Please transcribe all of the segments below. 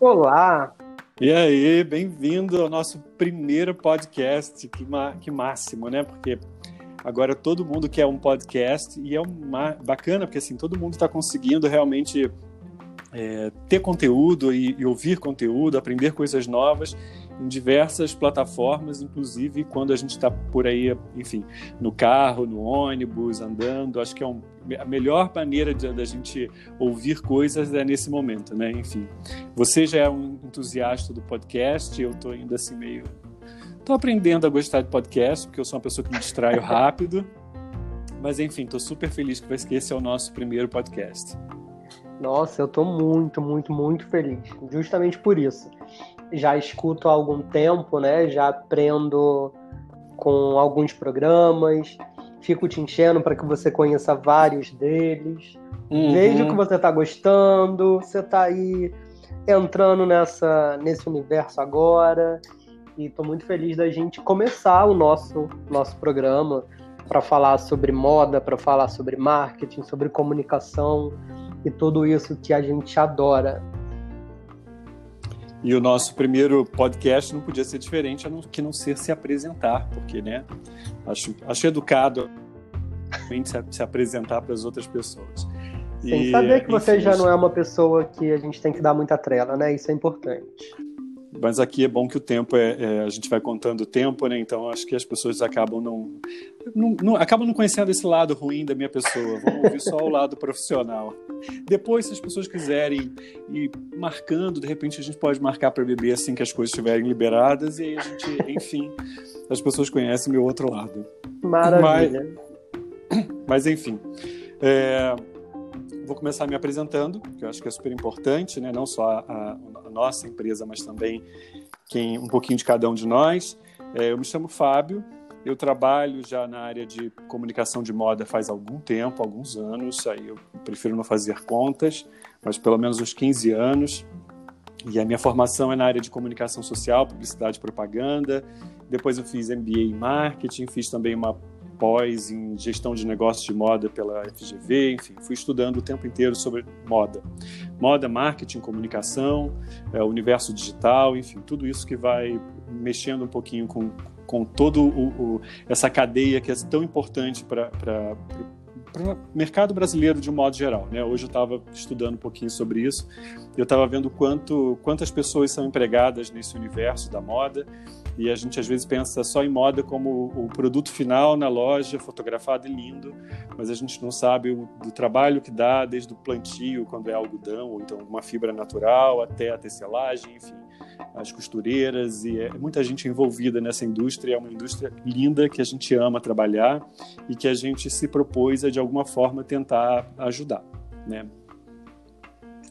Olá! E aí, bem-vindo ao nosso primeiro podcast, que, que máximo, né? Porque agora todo mundo quer um podcast e é uma, bacana, porque assim, todo mundo está conseguindo realmente é, ter conteúdo e, e, ouvir conteúdo, aprender coisas novas em diversas plataformas, inclusive quando a gente está por aí, enfim, no carro, no ônibus, andando. Acho que é um, a melhor maneira da gente ouvir coisas é nesse momento, né? Enfim, você já é um entusiasta do podcast, eu estou ainda assim meio. Estou aprendendo a gostar de podcast, porque eu sou uma pessoa que me distraio rápido. Mas enfim, estou super feliz que esse é o nosso primeiro podcast. Nossa, eu estou muito, muito, muito feliz. Justamente por isso. Já escuto há algum tempo, né? Já aprendo com alguns programas. Fico te enchendo para que você conheça vários deles. Uhum. Vejo que você está gostando. Você está aí entrando nessa, nesse universo agora. E estou muito feliz da gente começar o nosso, nosso programa para falar sobre moda, para falar sobre marketing, sobre comunicação e tudo isso que a gente adora. E o nosso primeiro podcast não podia ser diferente a não, que não ser se apresentar, porque, né, acho, acho educado se, se apresentar para as outras pessoas. Sem saber que você já não é uma pessoa que a gente tem que dar muita trela, né? Isso é importante. Mas aqui é bom que o tempo é, é, a gente vai contando o tempo, né? Então acho que as pessoas acabam não, não, não, acabam não conhecendo esse lado ruim da minha pessoa. Vão ouvir só o lado profissional. Depois, se as pessoas quiserem ir marcando, de repente a gente pode marcar para beber assim que as coisas estiverem liberadas e aí a gente, enfim, as pessoas conhecem meu outro lado. Maravilha. Mas, mas enfim. É, vou começar me apresentando, que eu acho que é super importante, né? não só a, a nossa empresa, mas também quem, um pouquinho de cada um de nós. É, eu me chamo Fábio, eu trabalho já na área de comunicação de moda faz algum tempo, alguns anos, aí eu prefiro não fazer contas, mas pelo menos uns 15 anos. E a minha formação é na área de comunicação social, publicidade e propaganda. Depois eu fiz MBA em marketing, fiz também uma pós em gestão de negócios de moda pela FGV, enfim, fui estudando o tempo inteiro sobre moda. Moda, marketing, comunicação, é, universo digital, enfim, tudo isso que vai mexendo um pouquinho com, com o essa cadeia que é tão importante para para o mercado brasileiro de um modo geral. Né? Hoje eu estava estudando um pouquinho sobre isso, eu estava vendo quanto, quantas pessoas são empregadas nesse universo da moda e a gente às vezes pensa só em moda como o produto final na loja, fotografado e lindo, mas a gente não sabe o, do trabalho que dá desde o plantio, quando é algodão, ou então uma fibra natural, até a tecelagem, enfim, as costureiras, e é muita gente envolvida nessa indústria. É uma indústria linda que a gente ama trabalhar e que a gente se propôs a, de alguma forma, tentar ajudar. Né?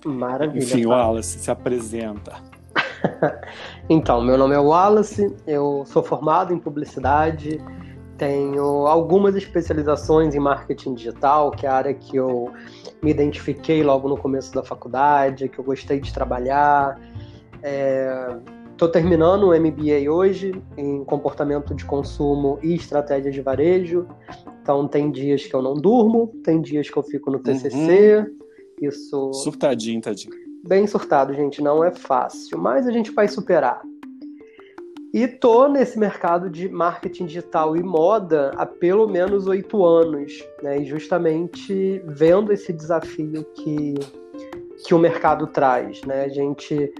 Maravilha. Enfim, o Wallace se apresenta. então, meu nome é Wallace, eu sou formado em publicidade, tenho algumas especializações em marketing digital, que é a área que eu me identifiquei logo no começo da faculdade, que eu gostei de trabalhar. Estou é, terminando o MBA hoje em comportamento de consumo e estratégia de varejo. Então tem dias que eu não durmo, tem dias que eu fico no TCC. Uhum. Isso. Surtadinho, tadinho bem surtado, gente, não é fácil, mas a gente vai superar. E tô nesse mercado de marketing digital e moda há pelo menos oito anos, né? E justamente vendo esse desafio que, que o mercado traz, né? A gente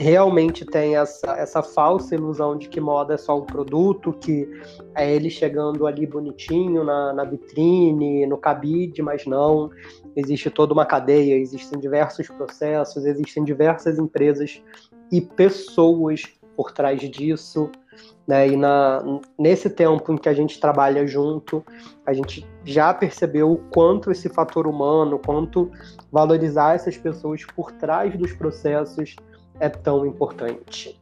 realmente tem essa, essa falsa ilusão de que moda é só um produto, que é ele chegando ali bonitinho na, na vitrine, no cabide, mas não. Existe toda uma cadeia, existem diversos processos, existem diversas empresas e pessoas por trás disso. Né? E na, nesse tempo em que a gente trabalha junto, a gente já percebeu o quanto esse fator humano, quanto valorizar essas pessoas por trás dos processos é tão importante.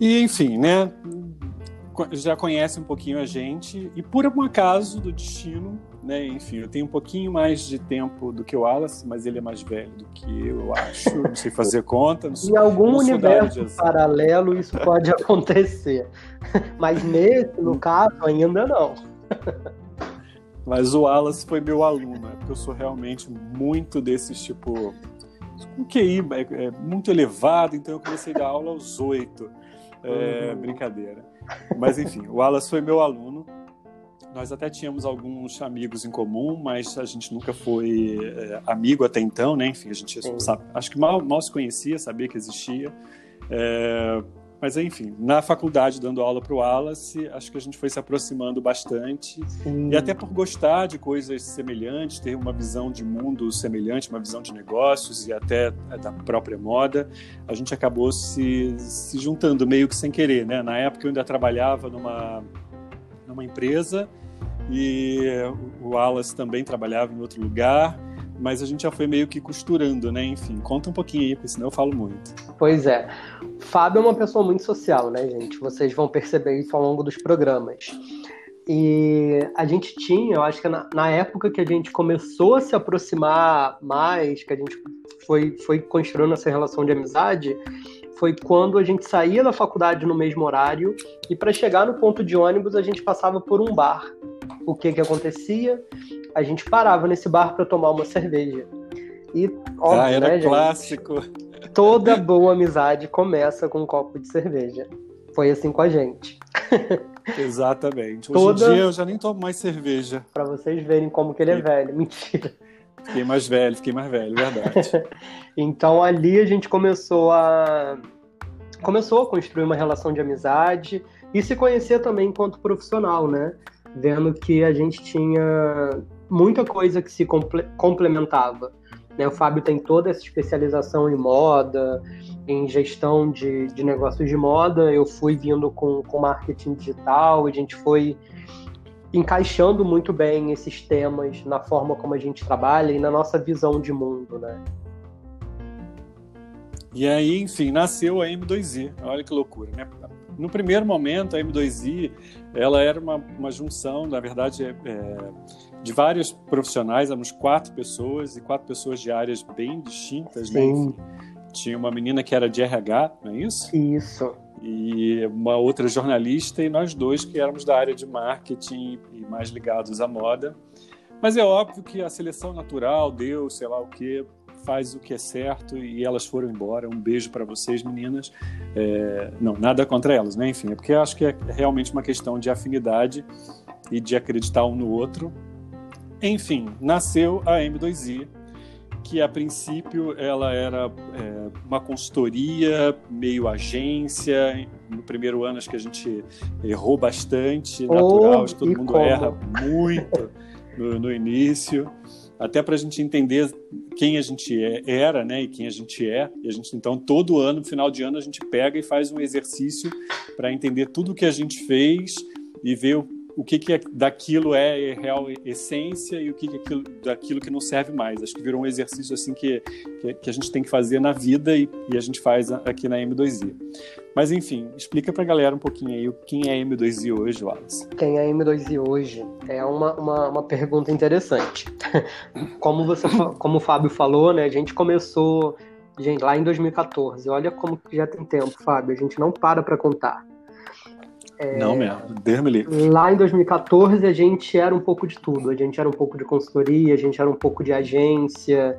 E enfim, né? Já conhece um pouquinho a gente e por um acaso do destino, né? Enfim, eu tenho um pouquinho mais de tempo do que o Wallace, mas ele é mais velho do que eu, eu acho. Não sei fazer conta. Sou, em algum universo paralelo isso pode acontecer, mas nesse, no caso, ainda não. Mas o Wallace foi meu aluno, né? porque eu sou realmente muito desses tipo. Com QI é, é, muito elevado, então eu comecei a dar aula aos oito. É, uhum. Brincadeira. Mas enfim, o Wallace foi meu aluno. Nós até tínhamos alguns amigos em comum, mas a gente nunca foi é, amigo até então, né? Enfim, a gente sabe, acho que mal, mal se conhecia, sabia que existia. É, mas enfim, na faculdade, dando aula para o Wallace, acho que a gente foi se aproximando bastante. Sim. E até por gostar de coisas semelhantes, ter uma visão de mundo semelhante, uma visão de negócios e até da própria moda, a gente acabou se, se juntando meio que sem querer. Né? Na época eu ainda trabalhava numa, numa empresa e o Wallace também trabalhava em outro lugar mas a gente já foi meio que costurando, né? Enfim, conta um pouquinho aí, porque senão eu falo muito. Pois é. Fábio é uma pessoa muito social, né, gente? Vocês vão perceber isso ao longo dos programas. E a gente tinha, eu acho que na, na, época que a gente começou a se aproximar mais, que a gente foi, foi construindo essa relação de amizade, foi quando a gente saía da faculdade no mesmo horário e para chegar no ponto de ônibus a gente passava por um bar. O que que acontecia? a gente parava nesse bar para tomar uma cerveja. E, óbvio, ah, era né, clássico. Gente? Toda boa amizade começa com um copo de cerveja. Foi assim com a gente. Exatamente. Hoje Toda... em dia eu já nem tomo mais cerveja. Para vocês verem como que ele é velho. Mentira. Fiquei mais velho, fiquei mais velho, verdade. então ali a gente começou a começou a construir uma relação de amizade e se conhecer também enquanto profissional, né? Vendo que a gente tinha muita coisa que se comple complementava. Né? O Fábio tem toda essa especialização em moda, em gestão de, de negócios de moda. Eu fui vindo com, com marketing digital, a gente foi encaixando muito bem esses temas na forma como a gente trabalha e na nossa visão de mundo, né? E aí, enfim, nasceu a M2i. Olha que loucura, né? No primeiro momento, a M2i, ela era uma, uma junção, na verdade, é, é de vários profissionais, éramos quatro pessoas e quatro pessoas de áreas bem distintas, né? Sim. né? Tinha uma menina que era de RH, não é isso? Isso. E uma outra jornalista e nós dois que éramos da área de marketing e mais ligados à moda. Mas é óbvio que a seleção natural deu, sei lá o que, faz o que é certo e elas foram embora. Um beijo para vocês, meninas. É, não, nada contra elas, né? Enfim, é porque acho que é realmente uma questão de afinidade e de acreditar um no outro. Enfim, nasceu a M2i, que a princípio ela era é, uma consultoria, meio agência. No primeiro ano acho que a gente errou bastante, natural, oh, acho que todo mundo como? erra muito no, no início. Até para a gente entender quem a gente é, era, né, e quem a gente é. E a gente então todo ano, no final de ano, a gente pega e faz um exercício para entender tudo o que a gente fez e ver o o que, que é, daquilo é real essência e o que, que é aquilo, daquilo que não serve mais. Acho que virou um exercício assim que, que, que a gente tem que fazer na vida e, e, a gente faz aqui na M2I. Mas enfim, explica para a galera um pouquinho aí quem é M2I hoje, Wallace. Quem é M2I hoje? É uma, uma, uma pergunta interessante. Como, você, como o Fábio falou, né, a gente começou gente, lá em 2014. Olha como já tem tempo, Fábio. A gente não para para contar. É, não mesmo, Deus me livre. Lá em 2014 a gente era um pouco de tudo. A gente era um pouco de consultoria, a gente era um pouco de agência,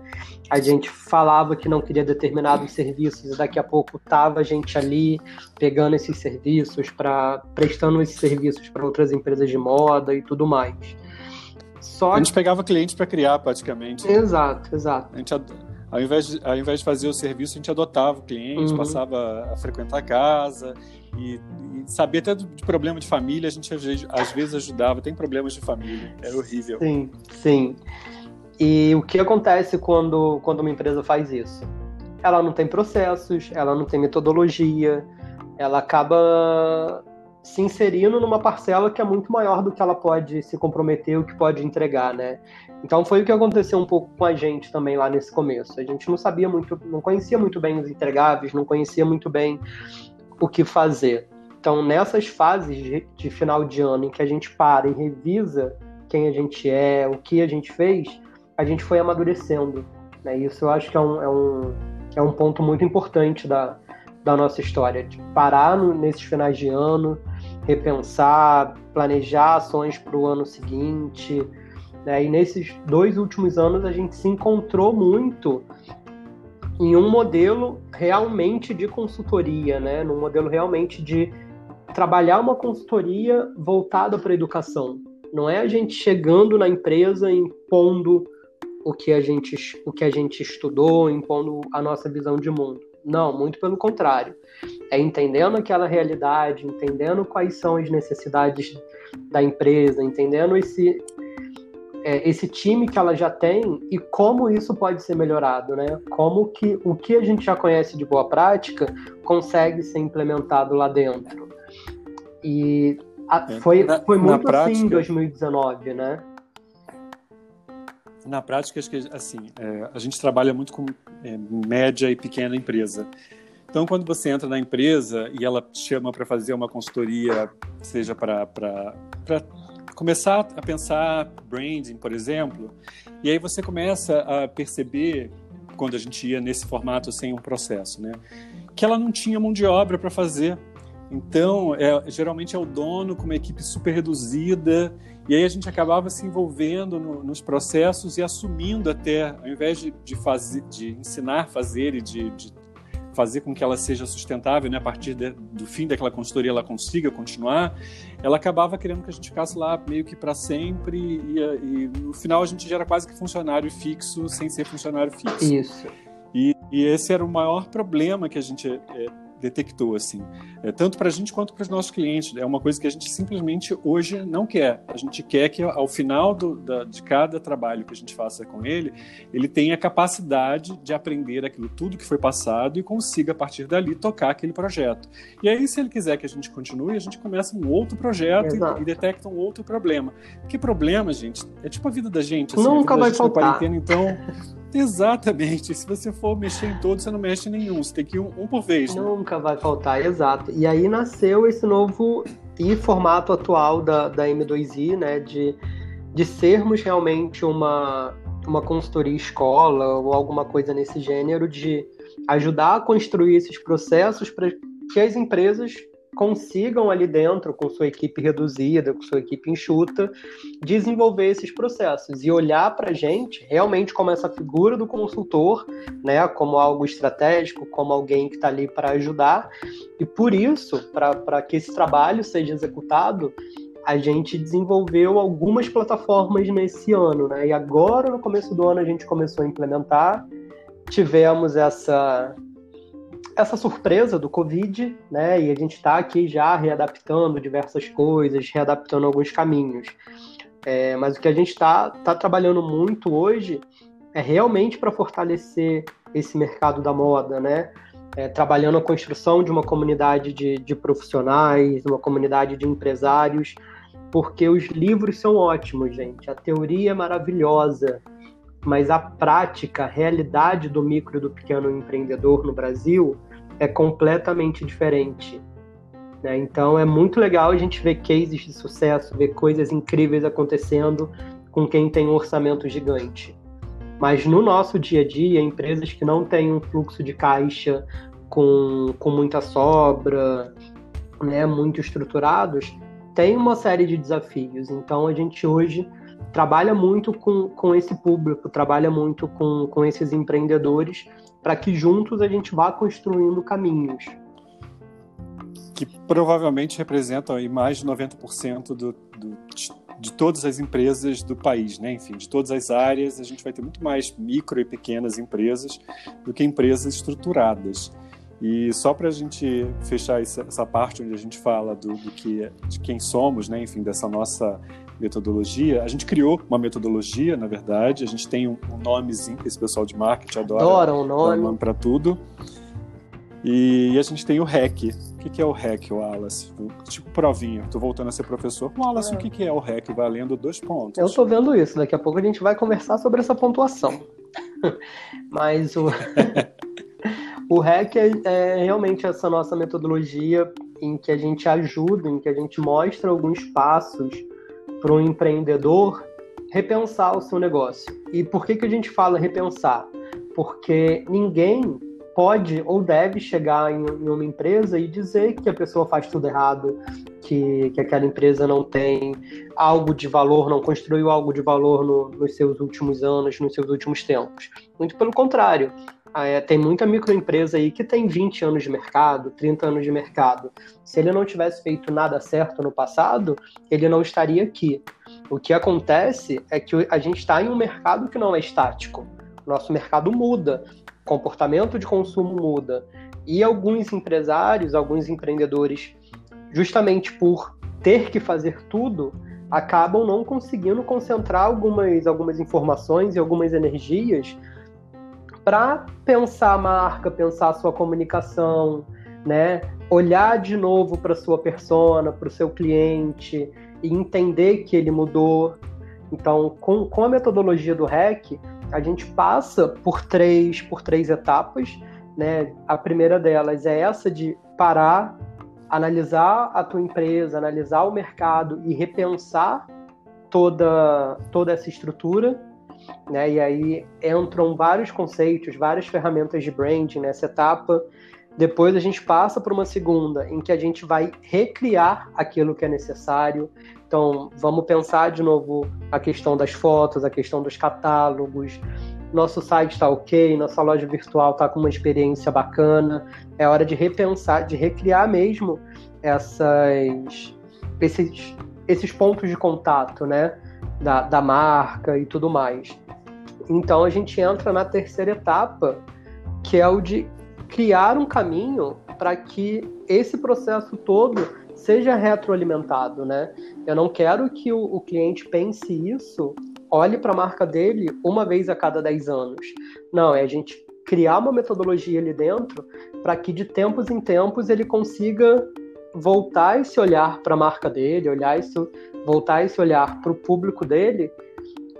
a gente falava que não queria determinados serviços e daqui a pouco tava a gente ali pegando esses serviços, para prestando esses serviços para outras empresas de moda e tudo mais. Só a gente pegava clientes para criar praticamente. Exato, exato. A gente ao invés, de, ao invés de fazer o serviço, a gente adotava o cliente, uhum. passava a frequentar a casa e, e sabia até de problema de família, a gente às vezes ajudava, tem problemas de família, era horrível. Sim, sim. E o que acontece quando, quando uma empresa faz isso? Ela não tem processos, ela não tem metodologia, ela acaba se inserindo numa parcela que é muito maior do que ela pode se comprometer, o que pode entregar, né? Então foi o que aconteceu um pouco com a gente também lá nesse começo. A gente não sabia muito, não conhecia muito bem os entregáveis, não conhecia muito bem o que fazer. Então nessas fases de, de final de ano em que a gente para e revisa quem a gente é, o que a gente fez, a gente foi amadurecendo. Né? Isso eu acho que é um, é um, é um ponto muito importante da, da nossa história, de parar no, nesses finais de ano, repensar, planejar ações para o ano seguinte. Né? E nesses dois últimos anos a gente se encontrou muito em um modelo realmente de consultoria, né? num modelo realmente de trabalhar uma consultoria voltada para a educação. Não é a gente chegando na empresa impondo o que a gente, o que a gente estudou, impondo a nossa visão de mundo. Não, muito pelo contrário. É entendendo aquela realidade, entendendo quais são as necessidades da empresa, entendendo esse, é, esse time que ela já tem e como isso pode ser melhorado, né? Como que o que a gente já conhece de boa prática consegue ser implementado lá dentro. E a, é, foi, foi muito prática, assim em 2019, né? Na prática, acho que assim, é, a gente trabalha muito com é, média e pequena empresa. Então, quando você entra na empresa e ela chama para fazer uma consultoria, seja para começar a pensar branding, por exemplo, e aí você começa a perceber, quando a gente ia nesse formato sem um processo, né, que ela não tinha mão de obra para fazer. Então, é, geralmente é o dono com uma equipe super reduzida, e aí a gente acabava se envolvendo no, nos processos e assumindo até, ao invés de, de, fazer, de ensinar fazer e de, de fazer com que ela seja sustentável, né, a partir de, do fim daquela consultoria ela consiga continuar, ela acabava querendo que a gente ficasse lá meio que para sempre e, e, no final a gente já era quase que funcionário fixo sem ser funcionário fixo. Isso. E, e esse era o maior problema que a gente é, detectou, assim, é, tanto para a gente quanto para os nossos clientes. É uma coisa que a gente simplesmente hoje não quer. A gente quer que ao final do, da, de cada trabalho que a gente faça com ele, ele tenha a capacidade de aprender aquilo tudo que foi passado e consiga, a partir dali, tocar aquele projeto. E aí, se ele quiser que a gente continue, a gente começa um outro projeto e, e, detecta um outro problema. Porque problema, gente, é tipo a vida da gente. Assim, Nunca vai faltar. Então, Exatamente. Se você for mexer em todos, você não mexe em nenhum. Você tem que ir um, um por vez. Né? Nunca vai faltar, exato. E aí nasceu esse novo e formato atual da, da M2I, né? De, de sermos realmente uma, uma consultoria escola ou alguma coisa nesse gênero, de ajudar a construir esses processos para que as empresas consigam ali dentro, com sua equipe reduzida, com sua equipe enxuta, desenvolver esses processos e olhar para a gente realmente como essa figura do consultor, né, como algo estratégico, como alguém que está ali para ajudar. E por isso, para que esse trabalho seja executado, a gente desenvolveu algumas plataformas nesse ano, né? E agora, no começo do ano, a gente começou a implementar. Tivemos essa essa surpresa do Covid, né? E a gente está aqui já readaptando diversas coisas, readaptando alguns caminhos. É, mas o que a gente está tá trabalhando muito hoje é realmente para fortalecer esse mercado da moda, né? É, trabalhando a construção de uma comunidade de, de profissionais, uma comunidade de empresários, porque os livros são ótimos, gente. A teoria é maravilhosa, mas a prática, a realidade do micro e do pequeno empreendedor no Brasil é completamente diferente. Né? Então é muito legal a gente ver cases de sucesso, ver coisas incríveis acontecendo com quem tem um orçamento gigante. Mas no nosso dia a dia, empresas que não têm um fluxo de caixa com, com muita sobra, né, muito estruturados, tem uma série de desafios. Então a gente hoje trabalha muito com, com esse público, trabalha muito com, com esses empreendedores, para que juntos a gente vá construindo caminhos. Que provavelmente representam aí mais de 90% do, do, de todas as empresas do país, né? Enfim, de todas as áreas, a gente vai ter muito mais micro e pequenas empresas do que empresas estruturadas. E só para a gente fechar essa, parte onde a gente fala do, do, que de quem somos, né? Enfim, dessa nossa metodologia. A gente criou uma metodologia, na verdade. A gente tem um, um nomezinho que esse pessoal de marketing adora. Adora o nome. nome para tudo. E, e, a gente tem o REC. O que, que é o REC, Wallace? Tipo provinha. Tô voltando a ser professor. Wallace, é. o que, que é o REC? Valendo dois pontos. Eu tô vendo isso. Daqui a pouco a gente vai conversar sobre essa pontuação. Mas o... o REC é, é realmente essa nossa metodologia em que a gente ajuda, em que a gente mostra alguns passos para um empreendedor repensar o seu negócio. E por que, que a gente fala repensar? Porque ninguém pode ou deve chegar em, uma empresa e dizer que a pessoa faz tudo errado, que, que aquela empresa não tem algo de valor, não construiu algo de valor no, nos seus últimos anos, nos seus últimos tempos. Muito pelo contrário. Ah, é, tem muita microempresa aí que tem 20 anos de mercado, 30 anos de mercado. Se ele não tivesse feito nada certo no passado, ele não estaria aqui. O que acontece é que a gente está em um mercado que não é estático. Nosso mercado muda, comportamento de consumo muda. E alguns empresários, alguns empreendedores, justamente por ter que fazer tudo, acabam não conseguindo concentrar algumas, algumas informações e algumas energias para pensar a marca, pensar a sua comunicação, né? Olhar de novo para sua persona, para o seu cliente e entender que ele mudou. Então, com, com a metodologia do REC, a gente passa por três, por três etapas. Né? A primeira delas é essa de parar, analisar a tua empresa, analisar o mercado e repensar toda, toda essa estrutura né? E aí entram vários conceitos, várias ferramentas de branding nessa etapa. Depois a gente passa para uma segunda, em que a gente vai recriar aquilo que é necessário. Então, vamos pensar de novo a questão das fotos, a questão dos catálogos. Nosso site está ok, nossa loja virtual está com uma experiência bacana. É hora de repensar, de recriar mesmo essas, esses, esses pontos de contato, né? Da, da marca e tudo mais. Então a gente entra na terceira etapa, que é o de criar um caminho para que esse processo todo seja retroalimentado, né? Eu não quero que o, o cliente pense isso, olhe para a marca dele uma vez a cada 10 anos. Não, é a gente criar uma metodologia ali dentro para que de tempos em tempos ele consiga voltar esse olhar para a marca dele, olhar isso, voltar esse olhar para o público dele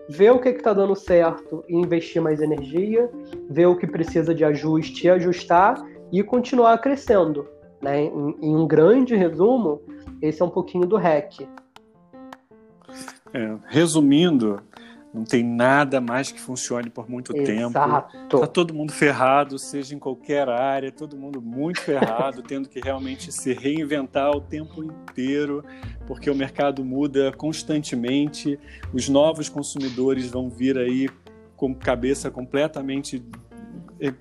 ver o que está dando certo e investir mais energia, ver o que precisa de ajuste e ajustar e continuar crescendo. Né? Em, em um grande resumo, esse é um pouquinho do REC. É, resumindo, não tem nada mais que funcione por muito Exato. tempo. Tá todo mundo ferrado, seja em qualquer área, todo mundo muito ferrado, tendo que realmente se reinventar o tempo inteiro, porque o mercado muda constantemente, os novos consumidores vão vir aí com cabeça completamente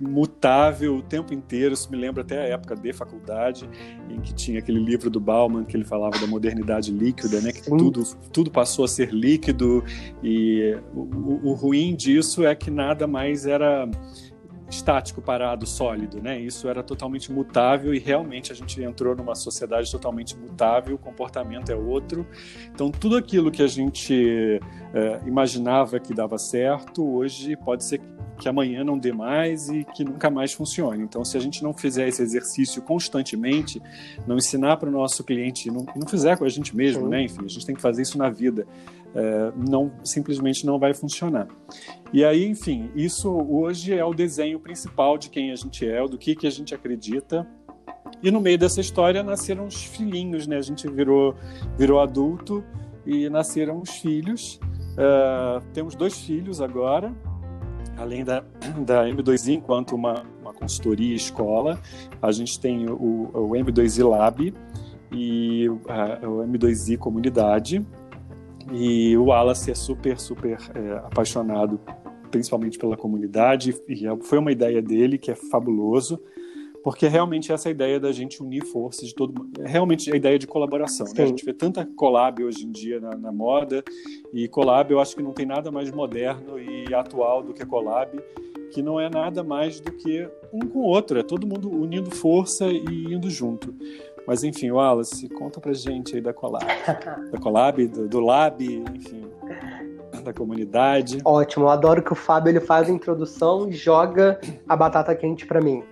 mutável o tempo inteiro. Isso me lembra até a época de faculdade, em que tinha aquele livro do Bauman que ele falava da modernidade líquida, né? Que tudo, tudo passou a ser líquido e o, o ruim disso é que nada mais era estático, parado, sólido, né? Isso era totalmente mutável e realmente a gente entrou numa sociedade totalmente mutável, o comportamento é outro. Então, tudo aquilo que a gente é, imaginava que dava certo, hoje pode ser que amanhã não dê mais e que nunca mais funcione. Então, se a gente não fizer esse exercício constantemente, não ensinar para o nosso cliente, não, não fizer com a gente mesmo, né? Enfim, a gente tem que fazer isso na vida. É, não simplesmente não vai funcionar. E aí, enfim, isso hoje é o desenho principal de quem a gente é, do que, que a gente acredita. E no meio dessa história nasceram os filhinhos, né? A gente virou, virou adulto e nasceram os filhos. Uh, temos dois filhos agora, além da, da M2I enquanto uma, uma consultoria escola, a gente tem o, o M2I Lab e o M2I Comunidade. E o Wallace é super, super é, apaixonado, principalmente pela comunidade, e é, foi uma ideia dele que é fabuloso porque é realmente essa ideia da gente unir forças de todo mundo. É realmente a ideia de colaboração. Né? A gente vê tanta collab hoje em dia na, na, moda, e collab eu acho que não tem nada mais moderno e atual do que collab, que não é nada mais do que um com o outro, é todo mundo unindo força e indo junto. Mas enfim, Wallace, conta pra gente aí da collab. da collab, do, do lab, enfim da comunidade. Ótimo, eu adoro que o Fábio ele faz a introdução e joga a batata quente para mim.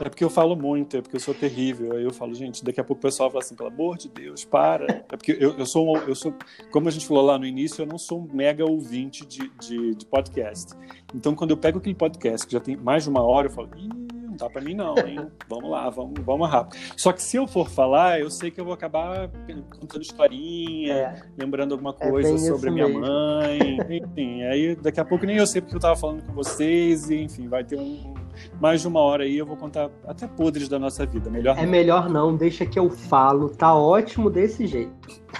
É porque eu falo muito, é porque eu sou terrível. Aí eu falo, gente, daqui a pouco o pessoal fala assim, pelo amor de Deus, para. É porque eu, eu, sou, eu sou, como a gente falou lá no início, eu não sou um mega ouvinte de, de, de podcast. Então, quando eu pego aquele podcast que já tem mais de uma hora, eu falo, ih, não dá para mim não, hein? Vamos lá, vamos, vamos rápido. Só que se eu for falar, eu sei que eu vou acabar contando historinha, é. lembrando alguma é coisa é sobre minha mesmo. mãe, enfim. Aí daqui a pouco nem eu sei porque eu tava falando com vocês, e enfim, vai ter um mais de uma hora aí eu vou contar até podres da nossa vida. Melhor É melhor não, deixa que eu falo. Tá ótimo desse jeito.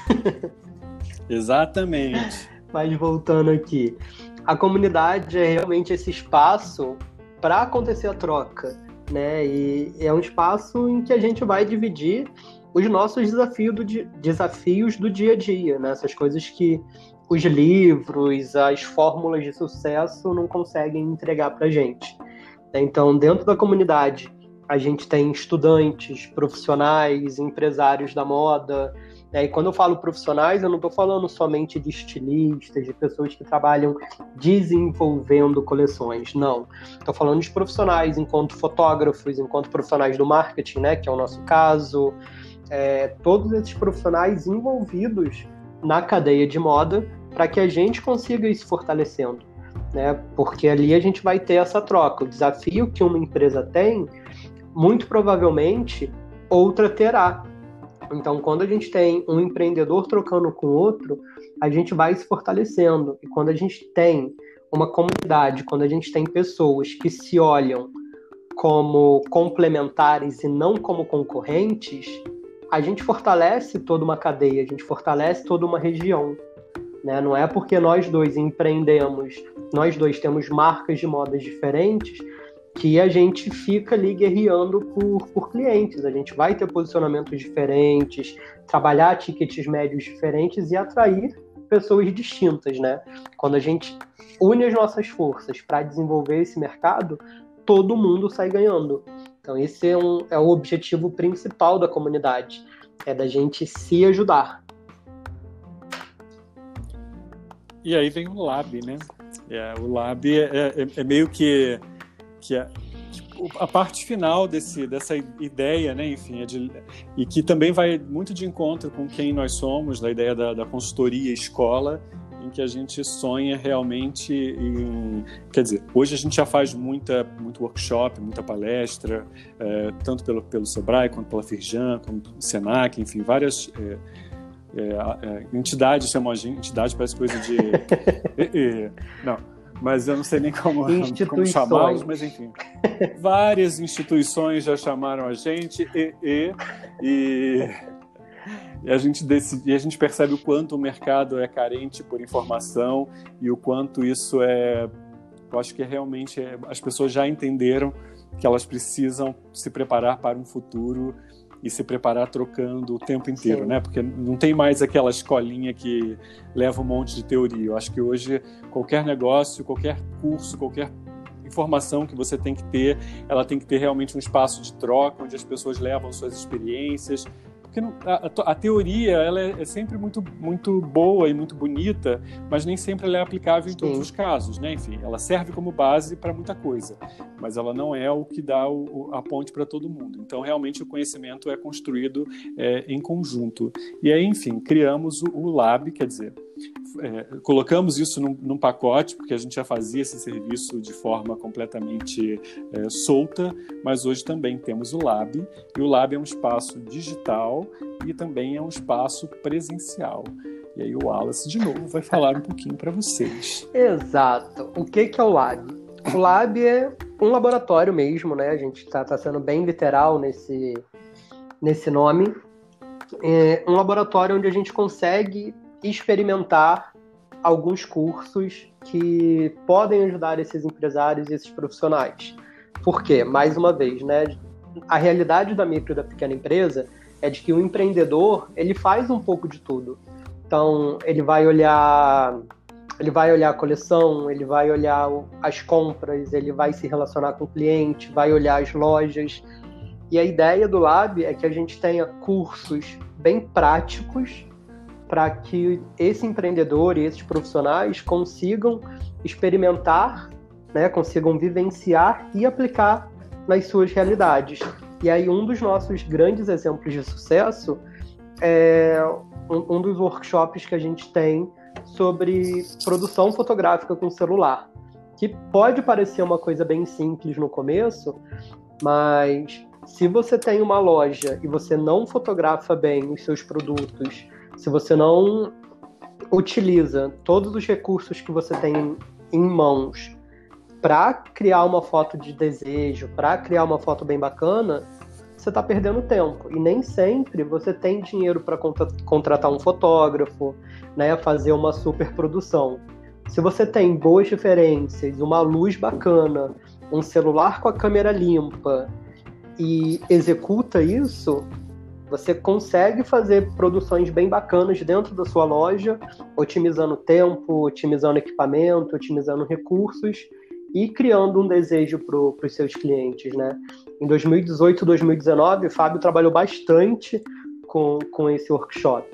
Exatamente. Mas voltando aqui, a comunidade é realmente esse espaço para acontecer a troca, né? E é um espaço em que a gente vai dividir os nossos desafios do, desafios do dia a dia, né? Essas coisas que os livros, as fórmulas de sucesso não conseguem entregar para gente. Então, dentro da comunidade, a gente tem estudantes, profissionais, empresários da moda, e quando eu falo profissionais, eu não estou falando somente de estilistas, de pessoas que trabalham desenvolvendo coleções, não. Estou falando de profissionais enquanto fotógrafos, enquanto profissionais do marketing, né, que é o nosso caso. É, todos esses profissionais envolvidos na cadeia de moda para que a gente consiga ir se fortalecendo. Né? Porque ali a gente vai ter essa troca. O desafio que uma empresa tem, muito provavelmente outra terá. Então, quando a gente tem um empreendedor trocando com outro, a gente vai se fortalecendo. E quando a gente tem uma comunidade, quando a gente tem pessoas que se olham como complementares e não como concorrentes, a gente fortalece toda uma cadeia, a gente fortalece toda uma região. Né? Não é porque nós dois empreendemos, nós dois temos marcas de modas diferentes, que a gente fica ali guerreando por, por clientes. A gente vai ter posicionamentos diferentes, trabalhar tickets médios diferentes e atrair pessoas distintas, né? Quando a gente une as nossas forças para desenvolver esse mercado, todo mundo sai ganhando. Então esse é, um, é o objetivo principal da comunidade, é da gente se ajudar. E aí vem o Lab, né? É, o Lab é, é, é meio que que é tipo, a parte final desse, dessa ideia, né, enfim, é de, e que também vai muito de encontro com quem nós somos, da ideia da, da consultoria escola, em que a gente sonha realmente em, quer dizer, hoje a gente já faz muita, muito workshop, muita palestra, é, tanto pelo, pelo Sebrae, quanto pela Firjan, como pelo Senac, enfim, várias é, é, é entidades, chamam a gente, entidade parece coisa de... não, mas eu não sei nem como, como chamá-los, mas enfim. Várias instituições já chamaram a gente e, e, e, e a, gente decide, a gente percebe o quanto o mercado é carente por informação e o quanto isso é. Eu acho que realmente é, as pessoas já entenderam que elas precisam se preparar para um futuro e se preparar trocando o tempo inteiro, Sim. né? Porque não tem mais aquela escolinha que leva um monte de teoria. Eu acho que hoje qualquer negócio, qualquer curso, qualquer informação que você tem que ter, ela tem que ter realmente um espaço de troca onde as pessoas levam suas experiências, porque não, a, a, teoria ela é, é, sempre muito, muito boa e muito bonita, mas nem sempre ela é aplicável em Sim. todos os casos, né? Enfim, ela serve como base para muita coisa, mas ela não é o que dá o, a ponte para todo mundo. Então, realmente, o conhecimento é construído é, em conjunto. E aí, enfim, criamos o, o Lab, quer dizer, é, colocamos isso num, num, pacote, porque a gente já fazia esse serviço de forma completamente é, solta, mas hoje também temos o Lab, e o Lab é um espaço digital e também é um espaço presencial. E aí o Wallace, de novo, vai falar um pouquinho para vocês. Exato. O que, que é o Lab? O Lab é um laboratório mesmo, né? A gente está tá sendo bem literal nesse, nesse nome. É um laboratório onde a gente consegue experimentar alguns cursos que podem ajudar esses empresários e esses profissionais. Por quê? Mais uma vez, né? A realidade da micro e da pequena empresa é de que o empreendedor ele faz um pouco de tudo. Então ele vai olhar, ele vai olhar a coleção, ele vai olhar as compras, ele vai se relacionar com o cliente, vai olhar as lojas. E a ideia do Lab é que a gente tenha cursos bem práticos para que esse empreendedor e esses profissionais consigam experimentar, né, consigam vivenciar e aplicar nas suas realidades. E aí um dos nossos grandes exemplos de sucesso é um, um dos workshops que a gente tem sobre produção fotográfica com celular, que pode parecer uma coisa bem simples no começo, mas se você tem uma loja e você não fotografa bem os seus produtos, se você não utiliza todos os recursos que você tem em mãos para criar uma foto de desejo, para criar uma foto bem bacana, você está perdendo tempo. E nem sempre você tem dinheiro para contratar um fotógrafo, né, fazer uma super produção. Se você tem boas referências, uma luz bacana, um celular com a câmera limpa e executa isso, você consegue fazer produções bem bacanas dentro da sua loja, otimizando tempo, otimizando equipamento, otimizando recursos e criando um desejo para os seus clientes, né? Em 2018, 2019, Fábio trabalhou bastante com, com esse workshop.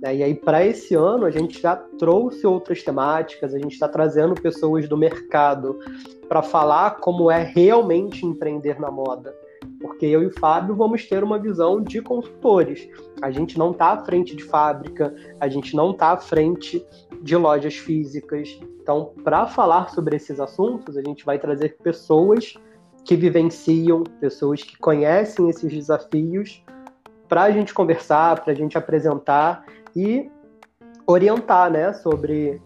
Né? E aí, para esse ano, a gente já trouxe outras temáticas, a gente está trazendo pessoas do mercado para falar como é realmente empreender na moda porque eu e o Fábio vamos ter uma visão de consultores. A gente não está à frente de fábrica, a gente não está à frente de lojas físicas. Então, para falar sobre esses assuntos, a gente vai trazer pessoas que vivenciam, pessoas que conhecem esses desafios, para a gente conversar, para a gente apresentar e orientar, né, sobre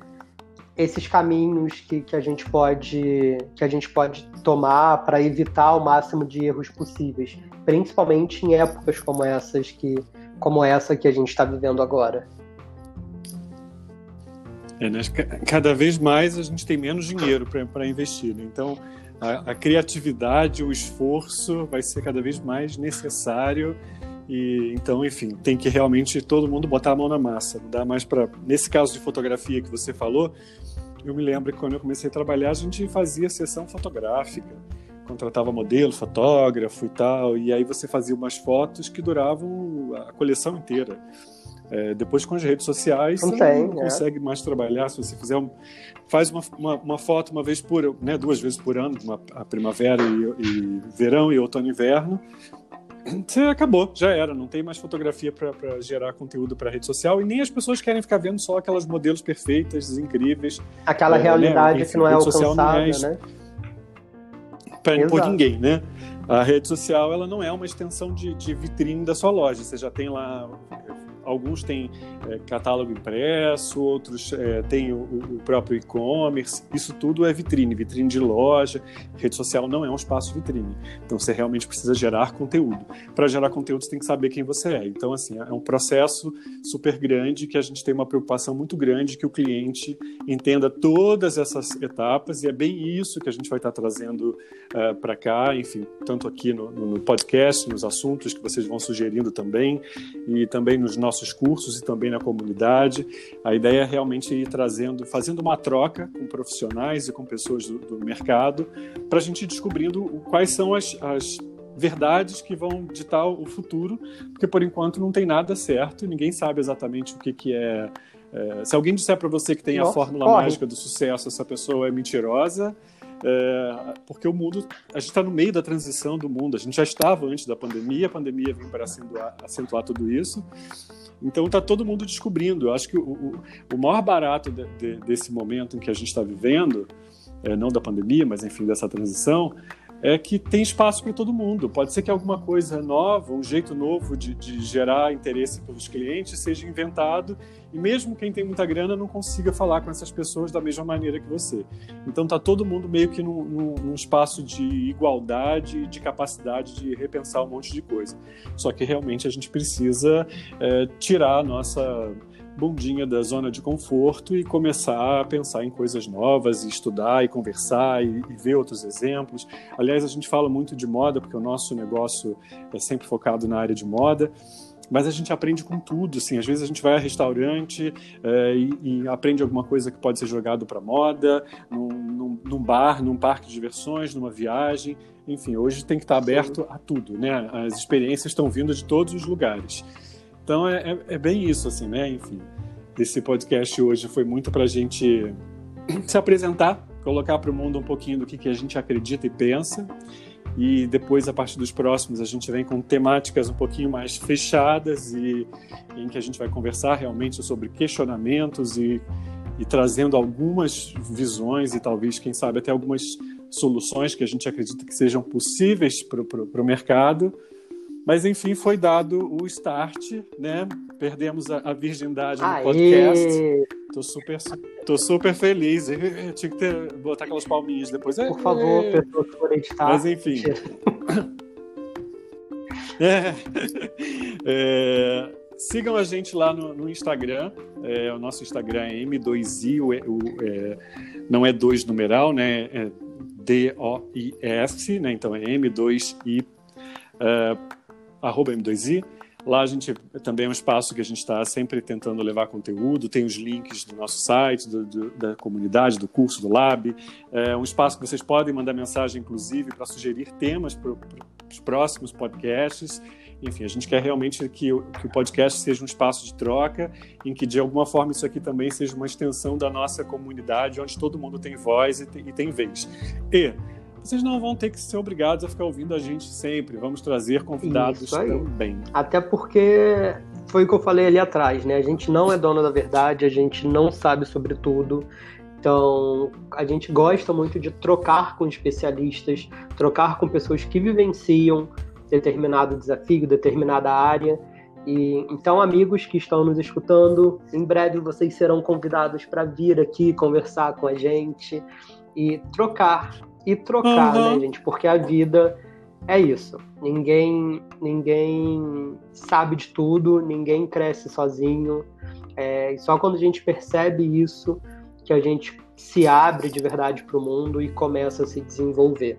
esses caminhos que, que a gente pode que a gente pode tomar para evitar o máximo de erros possíveis, principalmente em épocas como essas que como essa que a gente está vivendo agora. É, né? Cada vez mais a gente tem menos dinheiro para investir, né? então a, a criatividade, o esforço vai ser cada vez mais necessário e então, enfim, tem que realmente todo mundo botar a mão na massa. Não dá mais para. Nesse caso de fotografia que você falou, eu me lembro que quando eu comecei a trabalhar, a gente fazia sessão fotográfica, contratava modelo, fotógrafo e tal, e aí você fazia umas fotos que duravam a coleção inteira. É, depois com as redes sociais não você tem, não é. consegue mais trabalhar se você fizer um, faz uma, uma, uma, foto uma vez por né duas vezes por ano uma, a primavera e, e verão e outono e inverno você acabou, já era. Não tem mais fotografia para gerar conteúdo para rede social e nem as pessoas querem ficar vendo só aquelas modelos perfeitas, incríveis. Aquela é, realidade né? Que não é alcançada, não é né? Para por ninguém, né? A rede social ela não é uma extensão de, de vitrine da sua loja. Você já tem lá alguns têm é, catálogo impresso, outros é, têm o, o próprio e-commerce. Isso tudo é vitrine, vitrine de loja. Rede social não é um espaço vitrine. Então você realmente precisa gerar conteúdo. Para gerar conteúdo, você tem que saber quem você é. Então, assim, é um processo super grande que a gente tem uma preocupação muito grande que o cliente entenda todas essas etapas e é bem isso que a gente vai estar trazendo uh, para cá, enfim, tanto aqui no, no podcast, nos assuntos que vocês vão sugerindo também e também nos nossos nossos cursos e também na comunidade. A ideia é realmente ir trazendo, fazendo uma troca com profissionais e com pessoas do, do mercado, para a gente ir descobrindo quais são as, as verdades que vão ditar o futuro, porque por enquanto não tem nada certo, ninguém sabe exatamente o que, que é. é se alguém disser para você que tem Nossa, a fórmula corre. mágica do sucesso, essa pessoa é mentirosa. É, porque o mundo, a gente está no meio da transição do mundo, a gente já estava antes da pandemia, a pandemia veio para acentuar, acentuar tudo isso, então está todo mundo descobrindo. Eu acho que o, o, o maior barato de, de, desse momento em que a gente está vivendo, é, não da pandemia, mas enfim dessa transição, é que tem espaço para todo mundo. Pode ser que alguma coisa nova, um jeito novo de, de, gerar interesse pelos clientes seja inventado e mesmo quem tem muita grana não consiga falar com essas pessoas da mesma maneira que você. Então tá todo mundo meio que num, num, num espaço de igualdade, de capacidade de repensar um monte de coisa. Só que realmente a gente precisa é, tirar a nossa bundinha da zona de conforto e começar a pensar em coisas novas, e estudar e conversar e, e, ver outros exemplos. Aliás, a gente fala muito de moda porque o nosso negócio é sempre focado na área de moda. Mas a gente aprende com tudo, assim. Às vezes a gente vai a restaurante é, e, e, aprende alguma coisa que pode ser jogado para moda, num, num, num, bar, num parque de diversões, numa viagem. Enfim, hoje tem que estar aberto a tudo, né? As experiências estão vindo de todos os lugares. Então é, é, é bem isso, assim, né? Enfim, esse podcast hoje foi muito para a gente se apresentar, colocar para o mundo um pouquinho do que, que a gente acredita e pensa. E depois, a partir dos próximos, a gente vem com temáticas um pouquinho mais fechadas e em que a gente vai conversar realmente sobre questionamentos e, e trazendo algumas visões e talvez, quem sabe, até algumas soluções que a gente acredita que sejam possíveis para o mercado Mas, enfim, foi dado o start, né? Perdemos a, a virgindade no Aê! podcast. Tô super, tô super feliz. Eu tinha que ter, botar aquelas palminhas depois. Por favor, pessoas que forem editar. Mas, enfim. é, é, sigam a gente lá no, no Instagram. É, o nosso Instagram é M2I, o, o, é, não é 2 numeral, né? É D-O-I-S, né? Então é M2I. Uh, arroba M2I. Lá a gente também é um espaço que a gente está sempre tentando levar conteúdo, tem os links do nosso site, do, do, da comunidade, do curso, do Lab. É um espaço que vocês podem mandar mensagem, inclusive, para sugerir temas para os próximos podcasts. Enfim, a gente quer realmente que o, que o podcast seja um espaço de troca, em que de alguma forma isso aqui também seja uma extensão da nossa comunidade, onde todo mundo tem voz e tem, e tem vez. E vocês não vão ter que ser obrigados a ficar ouvindo a gente sempre. Vamos trazer convidados também. Até porque foi o que eu falei ali atrás, né? A gente não é dono da verdade, a gente não sabe sobre tudo. Então, a gente gosta muito de trocar com especialistas, trocar com pessoas que vivenciam determinado desafio, determinada área. E então, amigos que estão nos escutando, em breve vocês serão convidados para vir aqui conversar com a gente e trocar e trocar, uhum. né, gente? Porque a vida é isso. Ninguém, ninguém sabe de tudo, ninguém cresce sozinho. É, só quando a gente percebe isso que a gente se abre de verdade para o mundo e começa a se desenvolver.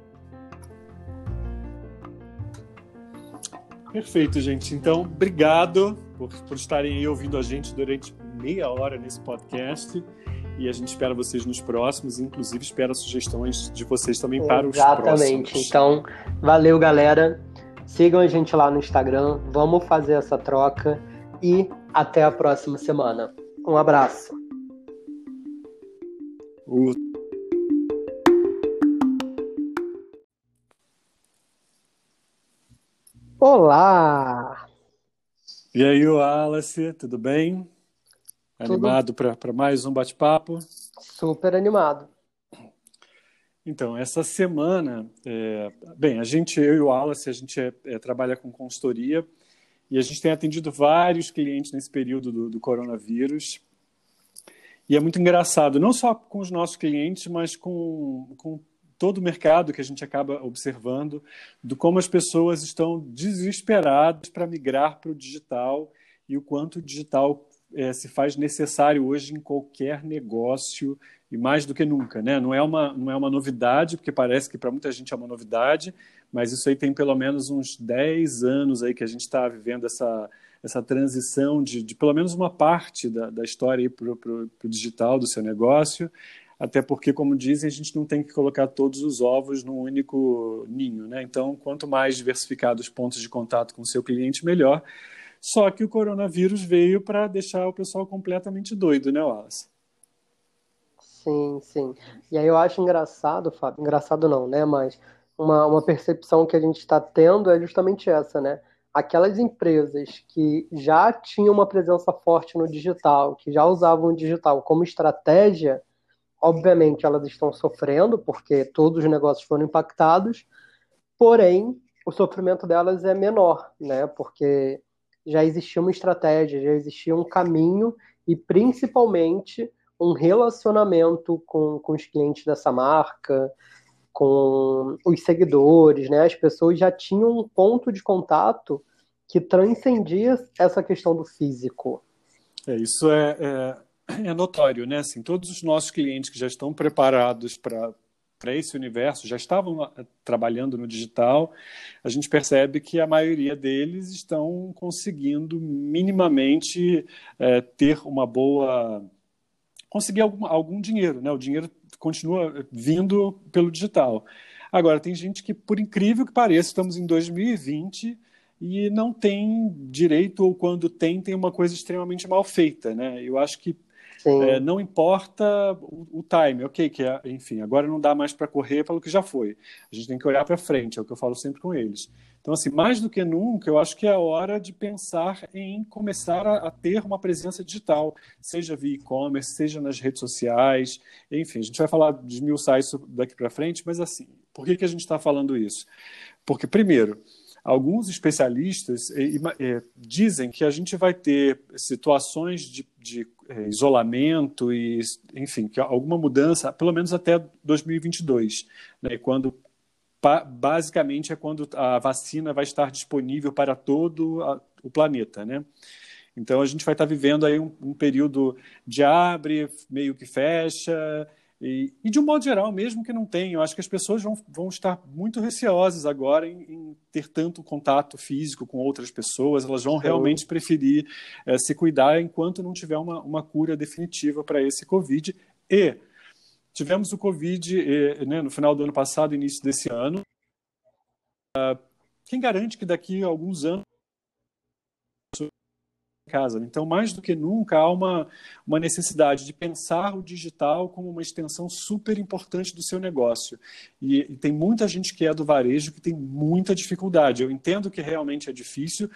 Perfeito, gente. Então, obrigado por, por estarem aí ouvindo a gente durante meia hora nesse podcast e a gente espera vocês nos próximos, inclusive espera sugestões de vocês também para os próximos. Exatamente. Então, valeu, galera. Sigam a gente lá no Instagram, vamos fazer essa troca e até a próxima semana. Um abraço. O... Olá! E aí, Wallace, tudo bem? Animado para mais um bate-papo? Super animado. Então, essa semana, é, bem, a gente, eu e o Wallace, a gente é, é, trabalha com consultoria e a gente tem atendido vários clientes nesse período do, do, coronavírus. E é muito engraçado, não só com os nossos clientes, mas com, com todo o mercado que a gente acaba observando, do como as pessoas estão desesperadas para migrar para o digital e o quanto o digital é, se faz necessário hoje em qualquer negócio e mais do que nunca, né? Não é uma não é uma novidade, porque parece que para muita gente é uma novidade, mas isso aí tem pelo menos uns 10 anos aí que a gente está vivendo essa essa transição de, de, pelo menos uma parte da, da história para o digital do seu negócio, até porque, como dizem, a gente não tem que colocar todos os ovos num único ninho, né? Então, quanto mais diversificados os pontos de contato com o seu cliente, melhor. Só que o coronavírus veio para deixar o pessoal completamente doido, né, Wallace? Sim, sim. E aí eu acho engraçado, Fábio, engraçado não, né? Mas uma, uma percepção que a gente está tendo é justamente essa, né? Aquelas empresas que já tinham uma presença forte no digital, que já usavam o digital como estratégia, obviamente elas estão sofrendo, porque todos os negócios foram impactados, porém o sofrimento delas é menor, né? Porque já existia uma estratégia, já existia um caminho e principalmente um relacionamento com, com os clientes dessa marca, com os seguidores, né? As pessoas já tinham um ponto de contato que transcendia essa questão do físico. É, isso é, é, é notório, né? Assim, todos os nossos clientes que já estão preparados para para esse universo, já estavam ah, trabalhando no digital, a gente percebe que a maioria deles estão conseguindo minimamente é, ter uma boa. conseguir algum, algum dinheiro, né? O dinheiro continua vindo pelo digital. Agora, tem gente que, por incrível que pareça, estamos em 2020 e não tem direito, ou quando tem, tem uma coisa extremamente mal feita, né? Eu acho que é, não importa o, o, time, ok, que é, enfim, agora não dá mais para correr pelo que já foi. A gente tem que olhar para frente, é o que eu falo sempre com eles. Então, assim, mais do que nunca, eu acho que é hora de pensar em começar a, a ter uma presença digital, seja via e-commerce, seja nas redes sociais, enfim, a gente vai falar de mil sites daqui para frente, mas assim, por que, que a gente está falando isso? Porque, primeiro, alguns especialistas é, dizem que a gente vai ter situações de, de é, isolamento e, enfim, que alguma mudança, pelo menos até 2022, né, quando basicamente é quando a vacina vai estar disponível para todo a, o planeta, né? Então a gente vai estar vivendo aí um, um período de abre, meio que fecha, e, e, de um modo geral, mesmo que não tenha, eu acho que as pessoas vão, vão estar muito receosas agora em, em ter tanto contato físico com outras pessoas, elas vão realmente preferir é, se cuidar enquanto não tiver uma, uma cura definitiva para esse Covid. E tivemos o Covid eh, né, no final do ano passado, início desse ano. Uh, quem garante que daqui a alguns anos casa. Então, mais do que nunca, há uma, uma necessidade de pensar o digital como uma extensão super importante do seu negócio. E, e, tem muita gente que é do varejo que tem muita dificuldade. Eu entendo que realmente é difícil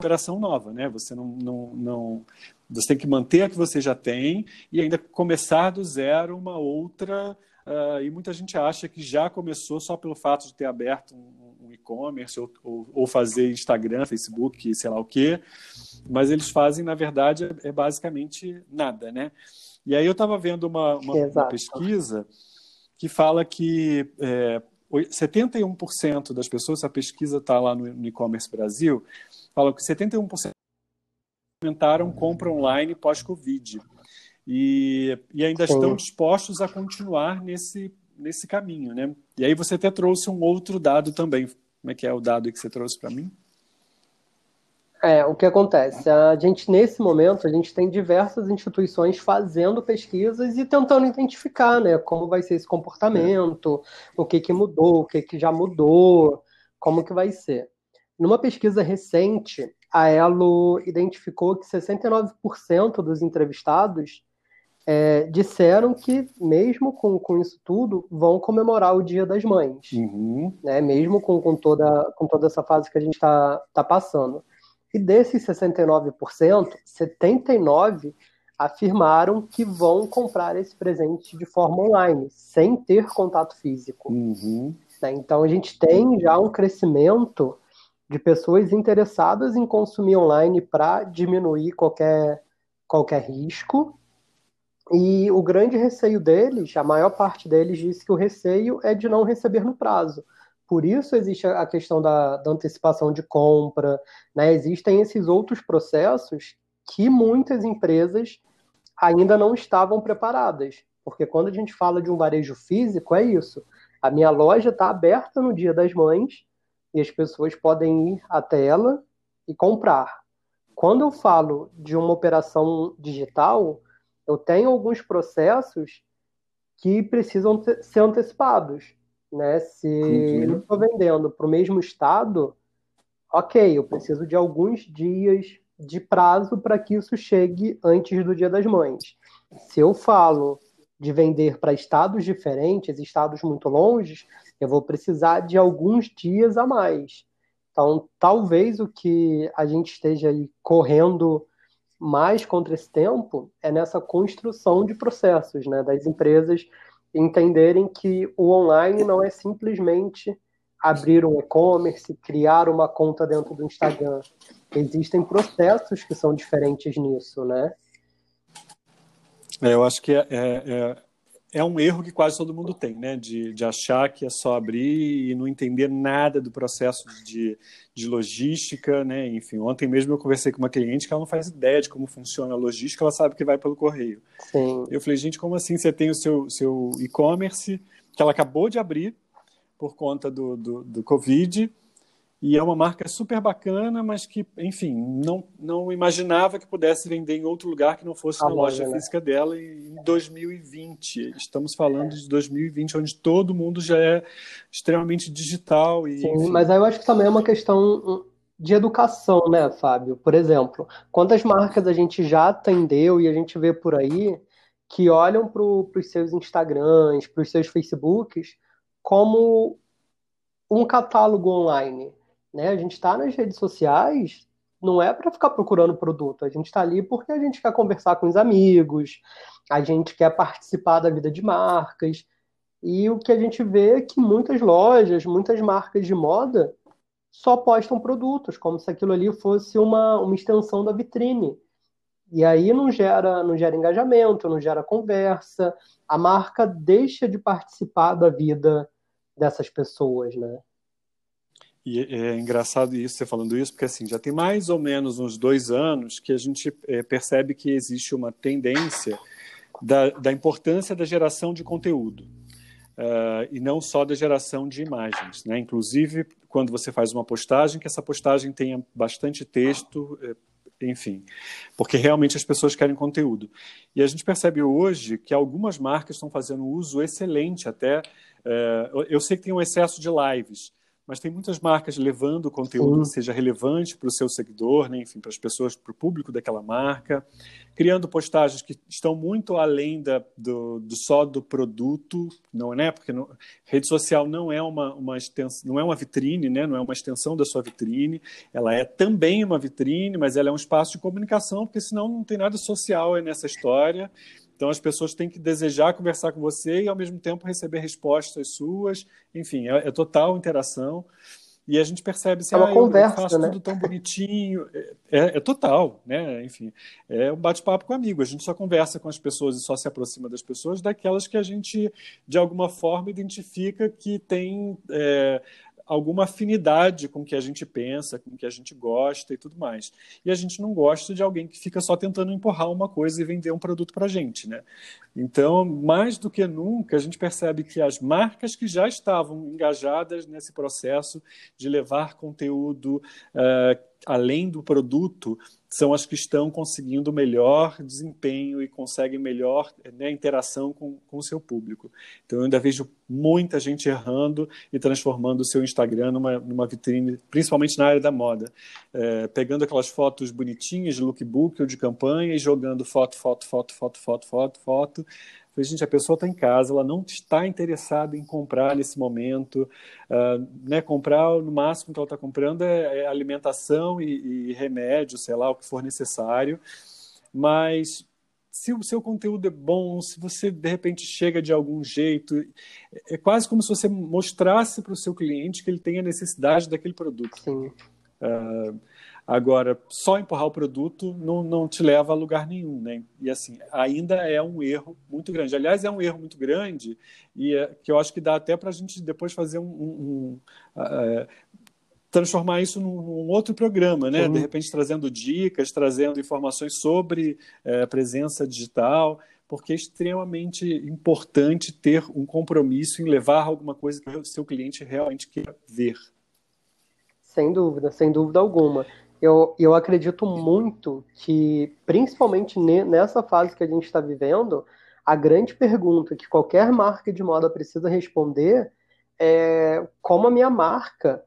operação nova, né? Você não, não, não você tem que manter a que você já tem e ainda começar do zero uma outra. Uh, e muita gente acha que já começou só pelo fato de ter aberto um, um e-commerce ou, ou, ou, fazer Instagram, Facebook, sei lá o quê mas eles fazem, na verdade, é, é basicamente nada, né? E aí eu estava vendo uma, uma, uma, pesquisa que fala que é, 71% das pessoas, a pesquisa está lá no, no e-commerce Brasil, fala que 71% aumentaram compra online pós-Covid. E, e ainda Sim. estão dispostos a continuar nesse, nesse caminho, né? E aí você até trouxe um outro dado também. Como é que é o dado que você trouxe para mim? É, o que acontece? A gente, nesse momento, a gente tem diversas instituições fazendo pesquisas e tentando identificar, né, como vai ser esse comportamento, o que, que mudou, o que, que já mudou, como que vai ser. Numa pesquisa recente, a Elo identificou que 69% dos entrevistados é, disseram que, mesmo com, com isso tudo, vão comemorar o Dia das Mães, uhum. né, mesmo com, com, toda, com toda essa fase que a gente está tá passando. E desses 69%, 79% afirmaram que vão comprar esse presente de forma online, sem ter contato físico. Uhum. Né? Então a gente tem já um crescimento de pessoas interessadas em consumir online para diminuir qualquer, qualquer risco. E o grande receio deles, a maior parte deles diz que o receio é de não receber no prazo. Por isso existe a questão da, da antecipação de compra, né? existem esses outros processos que muitas empresas ainda não estavam preparadas. Porque quando a gente fala de um varejo físico, é isso. A minha loja está aberta no dia das mães e as pessoas podem ir até ela e comprar. Quando eu falo de uma operação digital, eu tenho alguns processos que precisam ser antecipados. Né? Se uhum. eu estou vendendo para o mesmo estado, ok, eu preciso de alguns dias de prazo para que isso chegue antes do Dia das Mães. Se eu falo de vender para estados diferentes, estados muito longes, eu vou precisar de alguns dias a mais. Então, talvez o que a gente esteja aí correndo mais contra esse tempo é nessa construção de processos, né, das empresas entenderem que o online não é simplesmente abrir um e-commerce, criar uma conta dentro do Instagram. Existem processos que são diferentes nisso, né? É, eu acho que é, é, é um erro que quase todo mundo tem, né? De, de achar que é só abrir e não entender nada do processo de, de logística, né? Enfim, ontem mesmo eu conversei com uma cliente que ela não faz ideia de como funciona a logística, ela sabe que vai pelo correio. Sim. Eu falei, gente, como assim você tem o seu, seu e-commerce que ela acabou de abrir por conta do, do, do Covid e é uma marca super bacana, mas que, enfim, não, não imaginava que pudesse vender em outro lugar que não fosse a na loja, né? física dela em 2020. Estamos falando é. de 2020, onde todo mundo já é extremamente digital. E, Sim, enfim. mas aí eu acho que também é uma questão de educação, né, Fábio? Por exemplo, quantas marcas a gente já atendeu e a gente vê por aí que olham para os seus Instagrams, para os seus Facebooks, como um catálogo online né? A gente está nas redes sociais, não é para ficar procurando produto, a gente está ali porque a gente quer conversar com os amigos, a gente quer participar da vida de marcas. E o que a gente vê é que muitas lojas, muitas marcas de moda só postam produtos, como se aquilo ali fosse uma, uma extensão da vitrine. E aí não gera, não gera engajamento, não gera conversa, a marca deixa de participar da vida dessas pessoas, né? E é engraçado isso, você falando isso, porque assim, já tem mais ou menos uns dois anos que a gente é, percebe que existe uma tendência da, da importância da geração de conteúdo. Uh, e não só da geração de imagens. Né? Inclusive, quando você faz uma postagem, que essa postagem tenha bastante texto, é, enfim, porque realmente as pessoas querem conteúdo. E a gente percebe hoje que algumas marcas estão fazendo uso excelente até. Uh, eu sei que tem um excesso de lives, mas tem muitas marcas levando conteúdo Sim. que seja relevante para o seu seguidor, né? enfim, para as pessoas, para o público daquela marca, criando postagens que estão muito além da, do, do só do produto, não é? Né? Porque rede social não é uma, uma extensão, não é uma vitrine, né? não é uma extensão da sua vitrine, ela é também uma vitrine, mas ela é um espaço de comunicação, porque senão não tem nada social nessa história. Então as pessoas têm que desejar conversar com você e ao mesmo tempo receber respostas suas. Enfim, é, é total interação. E a gente percebe se é uma ah, conversa, eu faço né? tudo tão bonitinho. É, é, é, total, né? Enfim, é um bate-papo com amigo. A gente só conversa com as pessoas e só se aproxima das pessoas daquelas que a gente, de alguma forma, identifica que tem é, alguma afinidade com o que a gente pensa, com o que a gente gosta e tudo mais. E a gente não gosta de alguém que fica só tentando empurrar uma coisa e vender um produto para a gente, né? Então, mais do que nunca, a gente percebe que as marcas que já estavam engajadas nesse processo de levar conteúdo uh, além do produto são as que estão conseguindo melhor desempenho e conseguem melhor né, interação com, o seu público. Então, eu ainda vejo muita gente errando e transformando o seu Instagram numa, numa vitrine, principalmente na área da moda. É, pegando aquelas fotos bonitinhas de lookbook ou de campanha e jogando foto, foto, foto, foto, foto, foto, foto, Falei, gente, a pessoa está em casa, ela não está interessada em comprar nesse momento. Uh, né, comprar, no máximo que ela está comprando é, é alimentação e, e, remédio, sei lá, o que for necessário. Mas se o seu conteúdo é bom, se você de repente chega de algum jeito, é quase como se você mostrasse para o seu cliente que ele tem a necessidade daquele produto. Sim. Uh, Agora, só empurrar o produto não, não te leva a lugar nenhum, né? E assim, ainda é um erro muito grande. Aliás, é um erro muito grande e é, que eu acho que dá até para a gente depois fazer um, um, um uh, transformar isso num, num, outro programa, né? Uhum. De repente trazendo dicas, trazendo informações sobre uh, presença digital, porque é extremamente importante ter um compromisso em levar alguma coisa que o seu cliente realmente quer ver. Sem dúvida, sem dúvida alguma eu, eu acredito muito que, principalmente nessa fase que a gente está vivendo, a grande pergunta que qualquer marca de moda precisa responder é como a minha marca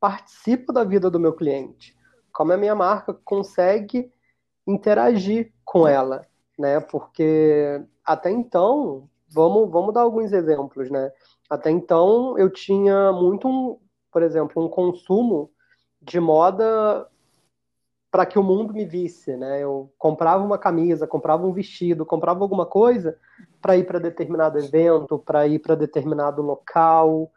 participa da vida do meu cliente, como a minha marca consegue interagir com ela, né? Porque até então, vamos, vamos dar alguns exemplos, né? Até então eu tinha muito, um, por exemplo, um consumo de moda para que o mundo me visse, né? Eu comprava uma camisa, comprava um vestido, comprava alguma coisa para ir para determinado evento, para ir para determinado local.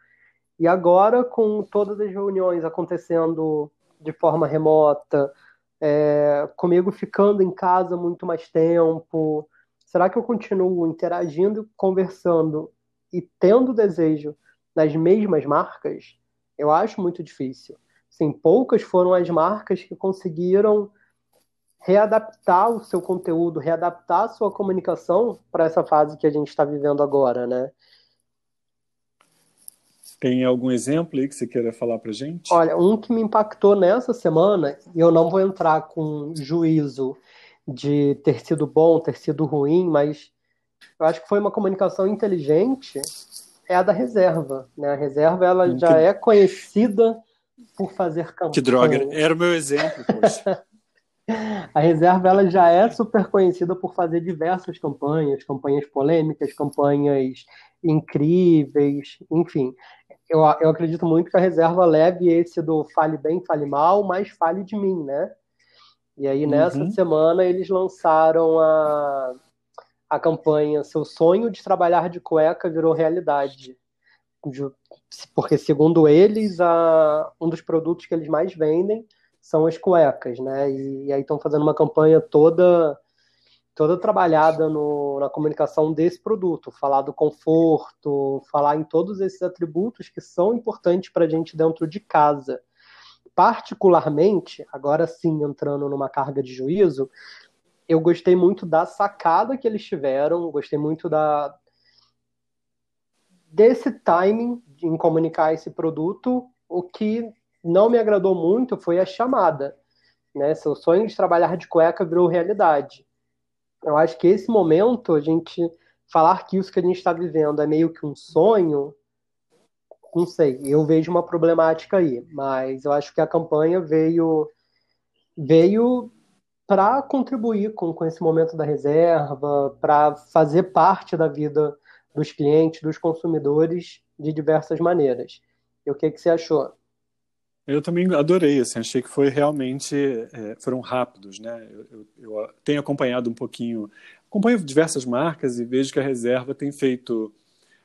E agora, com todas as reuniões acontecendo de forma remota, é, comigo ficando em casa muito mais tempo, será que eu continuo interagindo, conversando e tendo desejo nas mesmas marcas? Eu acho muito difícil. Sim, poucas foram as marcas que conseguiram readaptar o seu conteúdo, readaptar a sua comunicação para essa fase que a gente está vivendo agora, né? Tem algum exemplo aí que você queira falar para gente? Olha, um que me impactou nessa semana, e eu não vou entrar com juízo de ter sido bom, ter sido ruim, mas eu acho que foi uma comunicação inteligente, é a da reserva. Né? A reserva ela hum, já é conhecida por fazer campanha. Que droga, era o meu exemplo, poxa. A reserva ela já é super conhecida por fazer diversas campanhas, campanhas polêmicas, campanhas incríveis, enfim. Eu, eu acredito muito que a reserva leve esse do fale bem, fale mal, mas fale de mim, né? E aí, nessa uhum. semana, eles lançaram a, a campanha Seu sonho de trabalhar de cueca virou realidade porque segundo eles, a, um dos produtos que eles mais vendem são as cuecas, né? E, e aí estão fazendo uma campanha toda toda trabalhada no, na comunicação desse produto, falar do conforto, falar em todos esses atributos que são importantes para a gente dentro de casa. Particularmente, agora sim entrando numa carga de juízo, eu gostei muito da sacada que eles tiveram, gostei muito da desse timing em comunicar esse produto. O que não me agradou muito foi a chamada. Né? Seu sonho de trabalhar de cueca virou realidade. Eu acho que esse momento, a gente falar que isso que a gente está vivendo é meio que um sonho, não sei, eu vejo uma problemática aí, mas eu acho que a campanha veio veio para contribuir com, com esse momento da reserva, para fazer parte da vida dos clientes, dos consumidores de diversas maneiras. E o que, que você achou? Eu também adorei, assim, achei que foi realmente, é, foram rápidos, né? Eu, eu, eu, tenho acompanhado um pouquinho, acompanho diversas marcas e vejo que a reserva tem feito,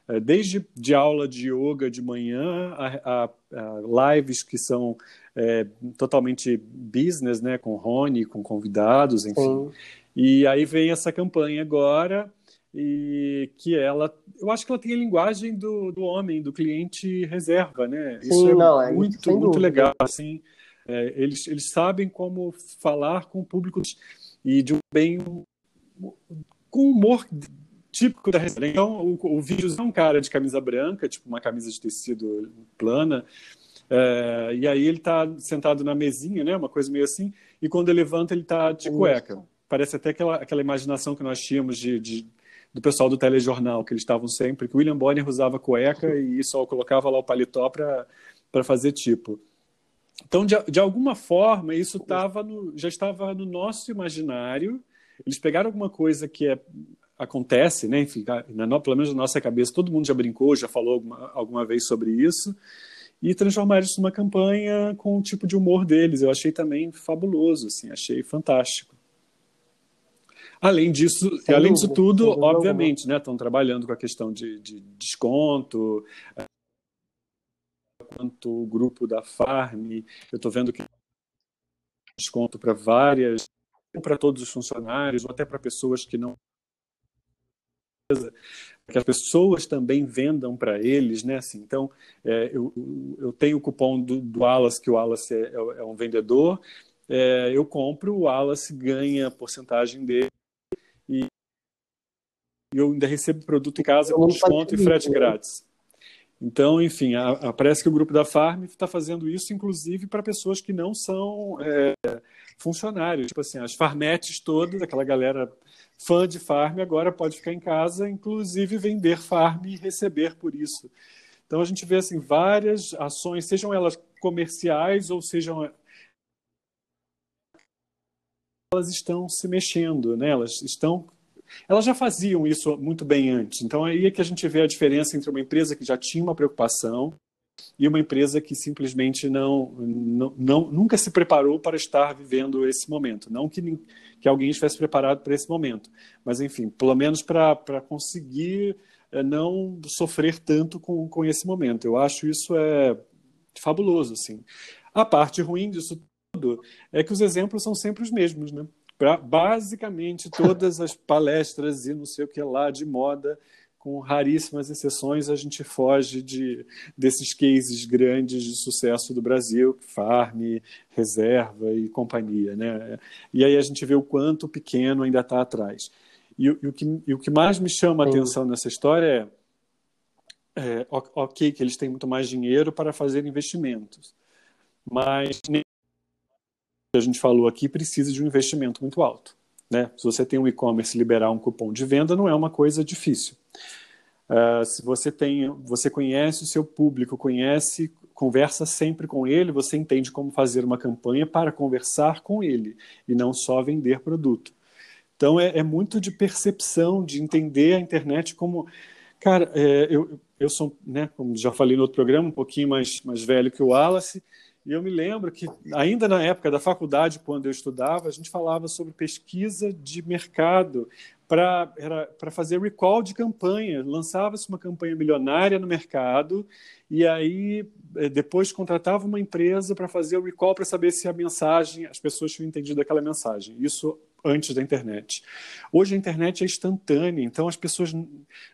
é, desde de aula de yoga de manhã, a, a, a lives que são é, totalmente business, né? Com Rony, com convidados, enfim. Sim. E aí vem essa campanha agora, e que ela, eu acho que ela tem a linguagem do, do homem, do cliente reserva, né? Sim, isso é não, é muito, muito legal, assim, é, eles, eles sabem como falar com o público e de um bem com humor típico da reserva. Então, o, o vídeo é um cara de camisa branca, tipo uma camisa de tecido plana, é, e aí ele está sentado na mesinha, né? Uma coisa meio assim, e quando ele levanta ele está de cueca. Parece até aquela, aquela imaginação que nós tínhamos de, de do pessoal do telejornal, que eles estavam sempre, que William Bonner usava cueca e só colocava lá o paletó para fazer tipo. Então, de, de alguma forma, isso tava no, já estava no nosso imaginário. Eles pegaram alguma coisa que é, acontece, né? Enfim, na, pelo menos na nossa cabeça, todo mundo já brincou, já falou alguma, alguma vez sobre isso, e transformaram isso numa campanha com o tipo de humor deles. Eu achei também fabuloso, assim, achei fantástico. Além disso, sem além disso tudo, obviamente, né, estão trabalhando com a questão de, de desconto, quanto o grupo da Farm, eu estou vendo que desconto para várias, para todos os funcionários, ou até para pessoas que não que as pessoas também vendam para eles, né? Assim, então, é, eu, eu tenho o cupom do, do Wallace, que o Wallace é, é um vendedor, é, eu compro, o Wallace ganha a porcentagem dele eu ainda recebo produto em casa com desconto e frete né? grátis. Então, enfim, a, a, parece que o grupo da Farm está fazendo isso, inclusive, para pessoas que não são é, funcionários. Tipo assim, as farmetes todas, aquela galera fã de Farm, agora pode ficar em casa, inclusive vender Farm e receber por isso. Então, a gente vê assim, várias ações, sejam elas comerciais ou sejam elas estão se mexendo, né? Elas estão elas já faziam isso muito bem antes. Então aí é que a gente vê a diferença entre uma empresa que já tinha uma preocupação e uma empresa que simplesmente não, não, não nunca se preparou para estar vivendo esse momento. Não que, que alguém estivesse preparado para esse momento, mas enfim, pelo menos para conseguir é, não sofrer tanto com, com esse momento. Eu acho isso é fabuloso, assim. A parte ruim disso tudo é que os exemplos são sempre os mesmos, né? Pra, basicamente, todas as palestras e não sei o que lá de moda, com raríssimas exceções, a gente foge de, desses cases grandes de sucesso do Brasil, Farm, Reserva e companhia. Né? E aí a gente vê o quanto pequeno ainda está atrás. E, e, o que, e o que mais me chama a atenção nessa história é, é, ok, que eles têm muito mais dinheiro para fazer investimentos, mas a gente falou aqui precisa de um investimento muito alto. Né? Se você tem um e-commerce liberar um cupom de venda, não é uma coisa difícil. Uh, se você tem, você conhece o seu público, conhece, conversa sempre com ele, você entende como fazer uma campanha para conversar com ele e não só vender produto. Então é, é muito de percepção, de entender a internet como, cara, é, eu, eu sou, né, como já falei no outro programa, um pouquinho mais mais velho que o Wallace e eu me lembro que, ainda na época da faculdade, quando eu estudava, a gente falava sobre pesquisa de mercado para fazer recall de campanha. Lançava-se uma campanha milionária no mercado e aí eh, depois contratava uma empresa para fazer o recall para saber se a mensagem, as pessoas tinham entendido aquela mensagem. Isso antes da internet. Hoje a internet é instantânea, então as pessoas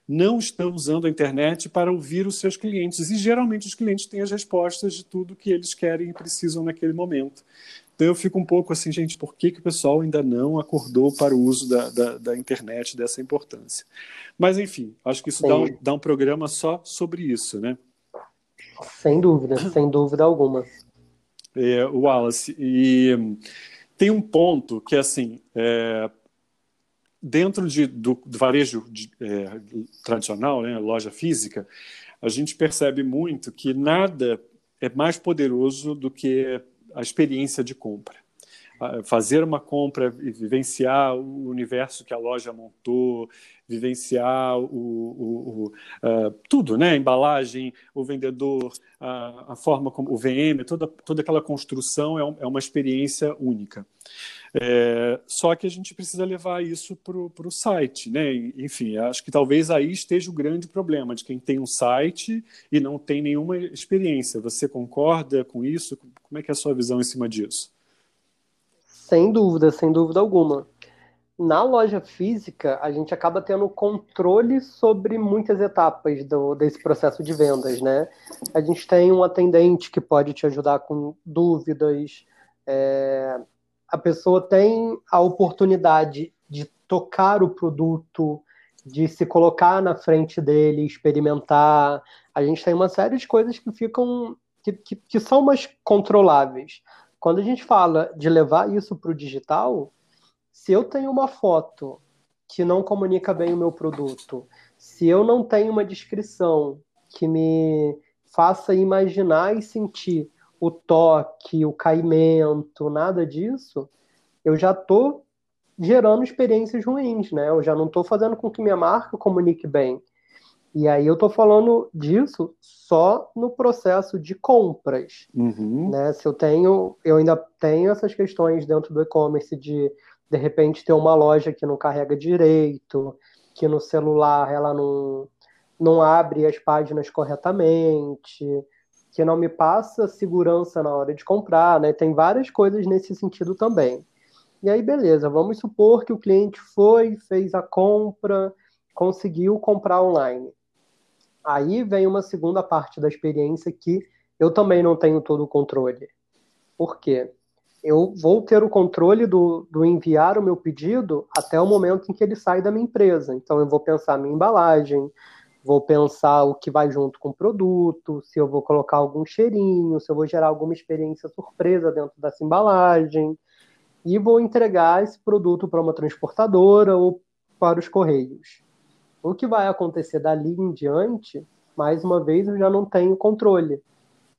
não estão usando a internet para ouvir os seus clientes e geralmente os clientes têm as respostas de tudo que eles querem e precisam naquele momento. Então eu fico um pouco assim, gente, por que, que o pessoal ainda não acordou para o uso da, da, da internet dessa importância? Mas, enfim, acho que isso dá um, dá um programa só sobre isso, né? Sem dúvida, sem dúvida alguma. É, Wallace, e tem um ponto que, assim, é, dentro de, do, do varejo de, é, tradicional, né, loja física, a gente percebe muito que nada é mais poderoso do que a experiência de compra. Fazer uma compra e vivenciar o universo que a loja montou, vivenciar o, o, o uh, tudo, né? A embalagem, o vendedor, a, a, forma como o VM, toda, toda aquela construção é, um, é uma experiência única. É, só que a gente precisa levar isso para o site, né? Enfim, acho que talvez aí esteja o grande problema de quem tem um site e não tem nenhuma experiência. Você concorda com isso? Como é que é a sua visão em cima disso? Sem dúvida, sem dúvida alguma. Na loja física, a gente acaba tendo controle sobre muitas etapas do, desse processo de vendas, né? A gente tem um atendente que pode te ajudar com dúvidas, é, a pessoa tem a oportunidade de tocar o produto, de se colocar na frente dele, experimentar. A gente tem uma série de coisas que ficam que, que, que são mais controláveis. Quando a gente fala de levar isso para o digital, se eu tenho uma foto que não comunica bem o meu produto, se eu não tenho uma descrição que me faça imaginar e sentir o toque, o caimento, nada disso, eu já estou gerando experiências ruins, né? Eu já não estou fazendo com que minha marca comunique bem. E aí eu estou falando disso só no processo de compras, uhum. né? Se eu tenho, eu ainda tenho essas questões dentro do e-commerce de de repente ter uma loja que não carrega direito, que no celular ela não não abre as páginas corretamente, que não me passa segurança na hora de comprar, né? Tem várias coisas nesse sentido também. E aí, beleza, vamos supor que o cliente foi, fez a compra, conseguiu comprar online. Aí vem uma segunda parte da experiência que eu também não tenho todo o controle. Por quê? Eu vou ter o controle do, do enviar o meu pedido até o momento em que ele sai da minha empresa. Então, eu vou pensar minha embalagem, vou pensar o que vai junto com o produto, se eu vou colocar algum cheirinho, se eu vou gerar alguma experiência surpresa dentro dessa embalagem, e vou entregar esse produto para uma transportadora ou para os correios. O que vai acontecer dali em diante, mais uma vez, eu já não tenho controle.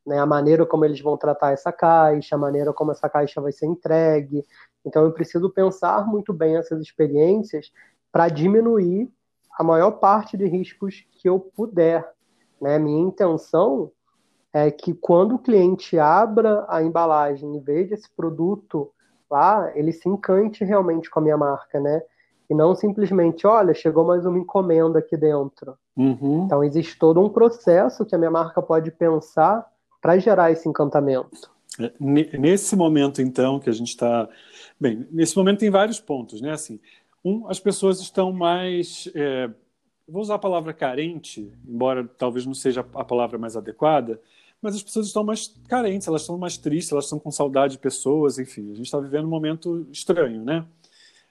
Né? A maneira como eles vão tratar essa caixa, a maneira como essa caixa vai ser entregue. Então, eu preciso pensar muito bem essas experiências para diminuir a maior parte de riscos que eu puder. Né? Minha intenção é que quando o cliente abra a embalagem e veja esse produto lá, ele se encante realmente com a minha marca, né? E não simplesmente, olha, chegou mais uma encomenda aqui dentro. Uhum. Então existe todo um processo que a minha marca pode pensar para gerar esse encantamento. É, nesse momento, então, que a gente está. Bem, nesse momento tem vários pontos, né? Assim, um, as pessoas estão mais. É, vou usar a palavra carente, embora talvez não seja a palavra mais adequada, mas as pessoas estão mais carentes, elas estão mais tristes, elas estão com saudade de pessoas, enfim, a gente está vivendo um momento estranho, né?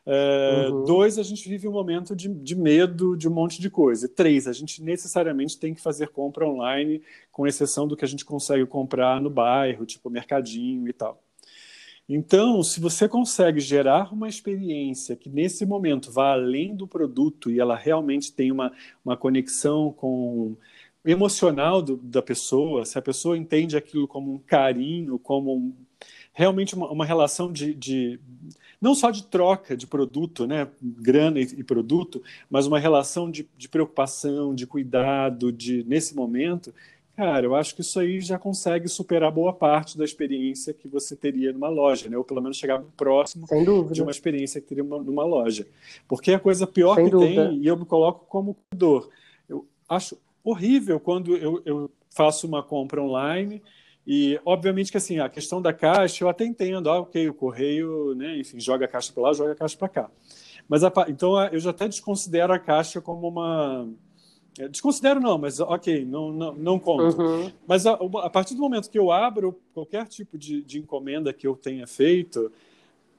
É, uhum. Dois, a gente vive um momento de, de, medo de um monte de coisa. Três, a gente necessariamente tem que fazer compra online, com exceção do que a gente consegue comprar no bairro, tipo mercadinho e tal. Então, se você consegue gerar uma experiência que nesse momento vá além do produto e ela realmente tem uma, uma conexão com emocional do, da pessoa, se a pessoa entende aquilo como um carinho, como um, realmente uma, uma relação de, de, não só de troca de produto, né, grana e, e produto, mas uma relação de, de, preocupação, de cuidado, de nesse momento cara, eu acho que isso aí já consegue superar boa parte da experiência que você teria numa loja, né? Ou pelo menos chegar próximo de uma experiência que teria numa loja. Porque a coisa pior Sem que dúvida. tem, e eu me coloco como cuidador, eu acho horrível quando eu, eu faço uma compra online e, obviamente, que assim, a questão da caixa eu até entendo, ah, ok, o correio, né, enfim, joga a caixa para lá, joga a caixa para cá. Mas, a, então, eu já até desconsidero a caixa como uma é, desconsidero não, mas ok, não, não, não conto. Uhum. Mas a, a, partir do momento que eu abro qualquer tipo de, de encomenda que eu tenha feito,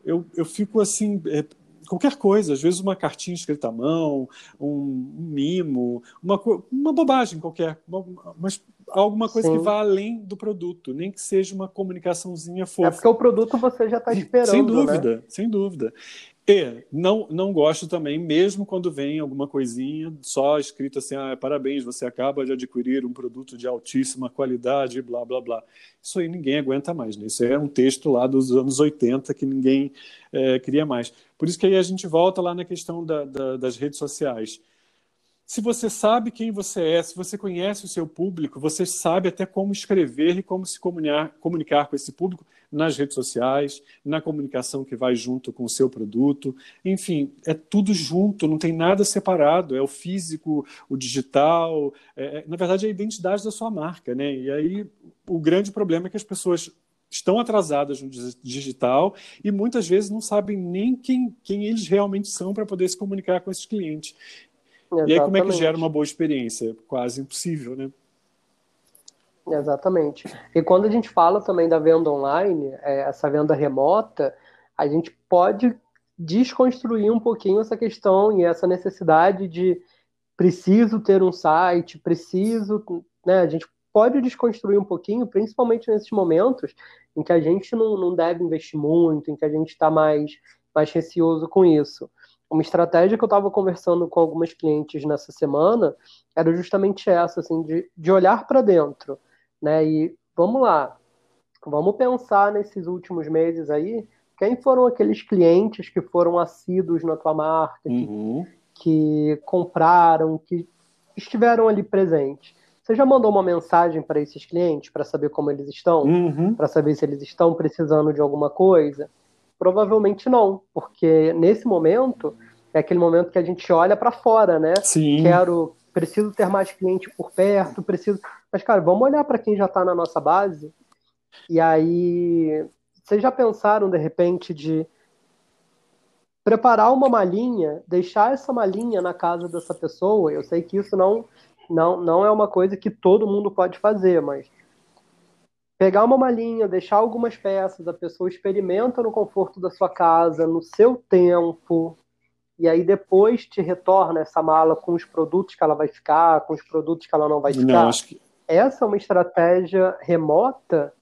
eu, eu fico assim, é, qualquer coisa, às vezes uma cartinha escrita à mão, um, um mimo, uma, uma bobagem qualquer, uma, mas alguma coisa Sim. que vá além do produto, nem que seja uma comunicaçãozinha fofa. É porque o produto você já está esperando. Sem né? dúvida, né? sem dúvida. E não, não gosto também, mesmo quando vem alguma coisinha só escrito assim: ah, parabéns, você acaba de adquirir um produto de altíssima qualidade, blá, blá, blá. Isso aí ninguém aguenta mais, né? Isso é um texto lá dos anos 80 que ninguém é, queria mais. Por isso que aí a gente volta lá na questão da, da, das redes sociais. Se você sabe quem você é, se você conhece o seu público, você sabe até como escrever e como se comunicar, comunicar com esse público nas redes sociais, na comunicação que vai junto com o seu produto. Enfim, é tudo junto, não tem nada separado. É o físico, o digital, é, é na verdade, é a identidade da sua marca. Né? E aí o grande problema é que as pessoas estão atrasadas no digital e muitas vezes não sabem nem quem, quem eles realmente são para poder se comunicar com esses clientes. Exatamente. E aí, como é que gera uma boa experiência? Quase impossível, né? Exatamente. E quando a gente fala também da venda online, é, essa venda remota, a gente pode desconstruir um pouquinho essa questão e essa necessidade de preciso ter um site, preciso, né? A gente pode desconstruir um pouquinho, principalmente nesses momentos em que a gente não, não deve investir muito, em que a gente está mais, mais receoso com isso. Uma estratégia que eu estava conversando com algumas clientes nessa semana era justamente essa, assim, de, de olhar para dentro né? E vamos lá, vamos pensar nesses últimos meses aí, quem foram aqueles clientes que foram assíduos na tua marca, uhum. que, que compraram, que estiveram ali presentes. Você já mandou uma mensagem para esses clientes para saber como eles estão? Uhum. Para saber se eles estão precisando de alguma coisa? Provavelmente não, porque nesse momento é aquele momento que a gente olha para fora, né? Sim. Quero, preciso ter mais cliente por perto, preciso. Mas, cara, vamos olhar para quem já está na nossa base. E aí, vocês já pensaram, de repente, de preparar uma malinha, deixar essa malinha na casa dessa pessoa? Eu sei que isso não, não, não é uma coisa que todo mundo pode fazer, mas pegar uma malinha, deixar algumas peças, a pessoa experimenta no conforto da sua casa, no seu tempo, e aí depois te retorna essa mala com os produtos que ela vai ficar, com os produtos que ela não vai ficar. Não, que... Essa é uma estratégia remota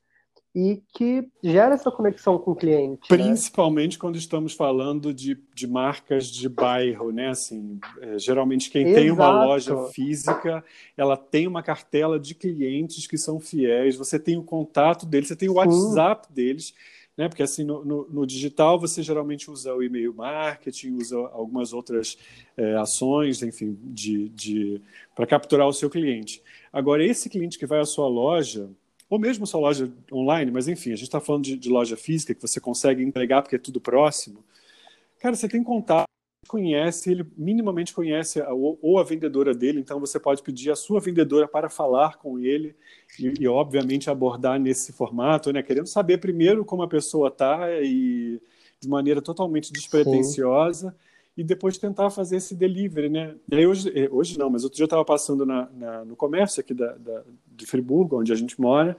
e que gera essa conexão com o cliente. Né? Principalmente né? quando estamos falando de, de marcas de bairro, né? Assim, é, geralmente quem Exato. tem uma loja física, ela tem uma cartela de clientes que são fiéis, você tem o contato deles, você tem o Sim. WhatsApp deles né? Porque assim no, no, no, digital você geralmente usa o e-mail marketing, usa algumas outras é, ações, enfim, de, de para capturar o seu cliente. Agora esse cliente que vai à sua loja ou mesmo sua loja online, mas enfim, a gente está falando de, de loja física que você consegue entregar porque é tudo próximo. Cara, você tem contato conhece, ele minimamente conhece a, ou, ou, a vendedora dele, então você pode pedir a sua vendedora para falar com ele e, e, obviamente abordar nesse formato, né? Querendo saber primeiro como a pessoa está e de maneira totalmente despretensiosa Sim. E depois tentar fazer esse delivery, né? E aí hoje, eh, hoje não, mas outro dia eu estava passando na, na, no comércio aqui da, da, de Friburgo, onde a gente mora,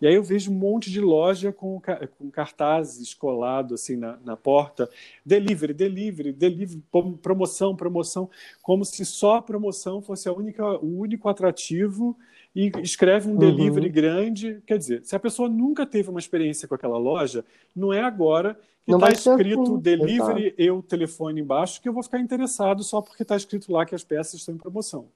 e aí eu vejo um monte de loja com, com cartazes colados assim na, na porta, delivery, delivery, delivery, promoção, promoção, como se só a promoção fosse a única, o único atrativo e escreve um delivery uhum. grande. Quer dizer, se a pessoa nunca teve uma experiência com aquela loja, não é agora que está escrito assim. delivery Exato. e o telefone embaixo que eu vou ficar interessado só porque está escrito lá que as peças estão em promoção.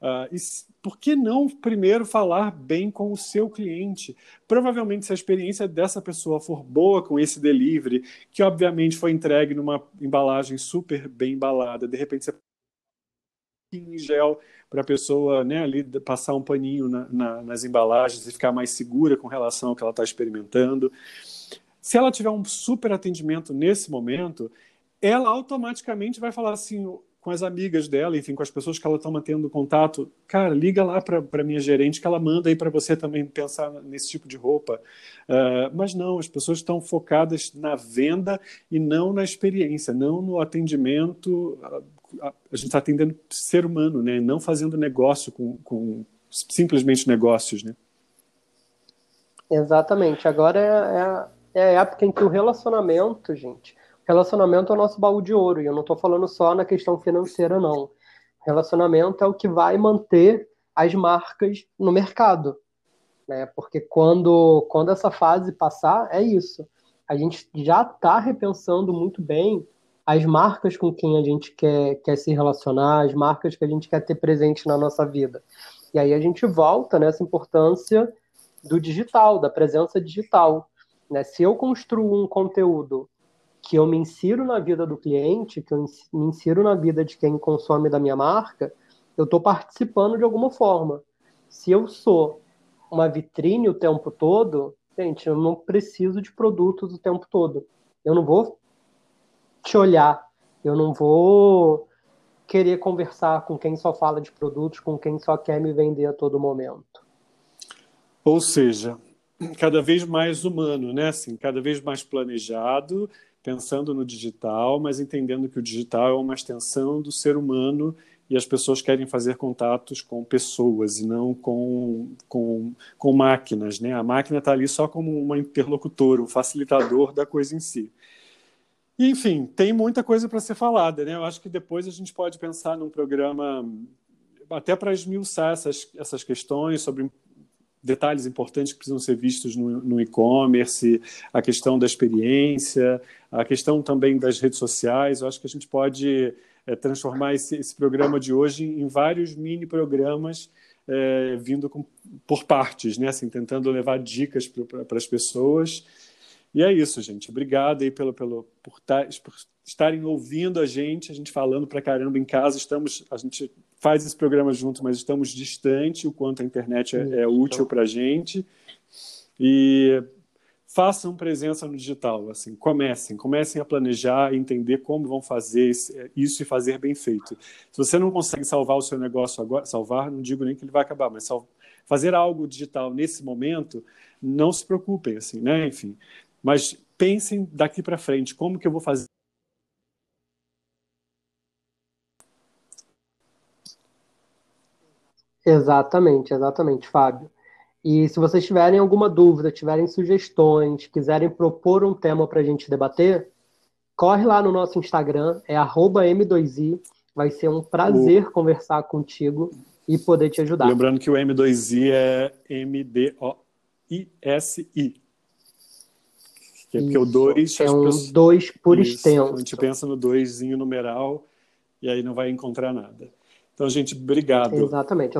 Uh, e por que não primeiro falar bem com o seu cliente? Provavelmente, se a experiência dessa pessoa for boa com esse delivery, que obviamente foi entregue numa embalagem super bem embalada, de repente você em gel para a pessoa né, ali passar um paninho na, na, nas embalagens e ficar mais segura com relação ao que ela está experimentando. Se ela tiver um super atendimento nesse momento, ela automaticamente vai falar assim: com as amigas dela, enfim, com as pessoas que ela está mantendo contato, cara, liga lá para minha gerente que ela manda aí para você também pensar nesse tipo de roupa. Uh, mas não, as pessoas estão focadas na venda e não na experiência, não no atendimento. A, gente está atendendo ser humano, né? Não fazendo negócio com, com simplesmente negócios, né? Exatamente. Agora é, é, é a época em que o relacionamento, gente, relacionamento é o nosso baú de ouro, e eu não estou falando só na questão financeira, não. Relacionamento é o que vai manter as marcas no mercado. Né? Porque quando, quando essa fase passar, é isso. A gente já está repensando muito bem as marcas com quem a gente quer, quer se relacionar, as marcas que a gente quer ter presente na nossa vida. E aí a gente volta nessa importância do digital, da presença digital. Né? Se eu construo um conteúdo que eu me insiro na vida do cliente, que eu me insiro na vida de quem consome da minha marca, eu estou participando de alguma forma. Se eu sou uma vitrine o tempo todo, gente, eu não preciso de produtos o tempo todo. Eu não vou te olhar, eu não vou querer conversar com quem só fala de produtos, com quem só quer me vender a todo momento. Ou seja, cada vez mais humano, né? Assim, cada vez mais planejado, pensando no digital, mas entendendo que o digital é uma extensão do ser humano e as pessoas querem fazer contatos com pessoas e não com, com, com máquinas. Né? A máquina está ali só como uma interlocutora, um facilitador da coisa em si. Enfim, tem muita coisa para ser falada. Né? Eu acho que depois a gente pode pensar num programa até para esmiuçar essas, essas questões sobre detalhes importantes que precisam ser vistos no, no e-commerce, a questão da experiência, a questão também das redes sociais. Eu acho que a gente pode é, transformar esse, esse, programa de hoje em vários mini programas é, vindo com, por partes, né? assim, tentando levar dicas para as pessoas. E é isso, gente. Obrigado aí pelo, pelo, por, tar, por estarem ouvindo a gente, a gente falando para caramba em casa. Estamos, a gente faz esse programa junto, mas estamos distante o quanto a internet é, é útil para a gente. E façam presença no digital, assim, comecem, comecem a planejar, entender como vão fazer isso e fazer bem feito. Se você não consegue salvar o seu negócio agora, salvar, não digo nem que ele vai acabar, mas fazer algo digital nesse momento, não se preocupem, assim, né? Enfim, mas pensem daqui para frente, como que eu vou fazer Exatamente, exatamente, Fábio. E se vocês tiverem alguma dúvida, tiverem sugestões, quiserem propor um tema para a gente debater, corre lá no nosso Instagram, é M2i. Vai ser um prazer o... conversar contigo e poder te ajudar. Lembrando que o M2i é M-D-O-I-S-I. Que é porque o 2 é um 2 por Isso. extenso. A gente pensa no 2 numeral e aí não vai encontrar nada. Então, gente, obrigado. Exatamente.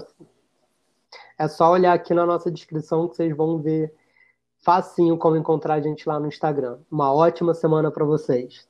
É só olhar aqui na nossa descrição que vocês vão ver facinho como encontrar a gente lá no Instagram. Uma ótima semana para vocês.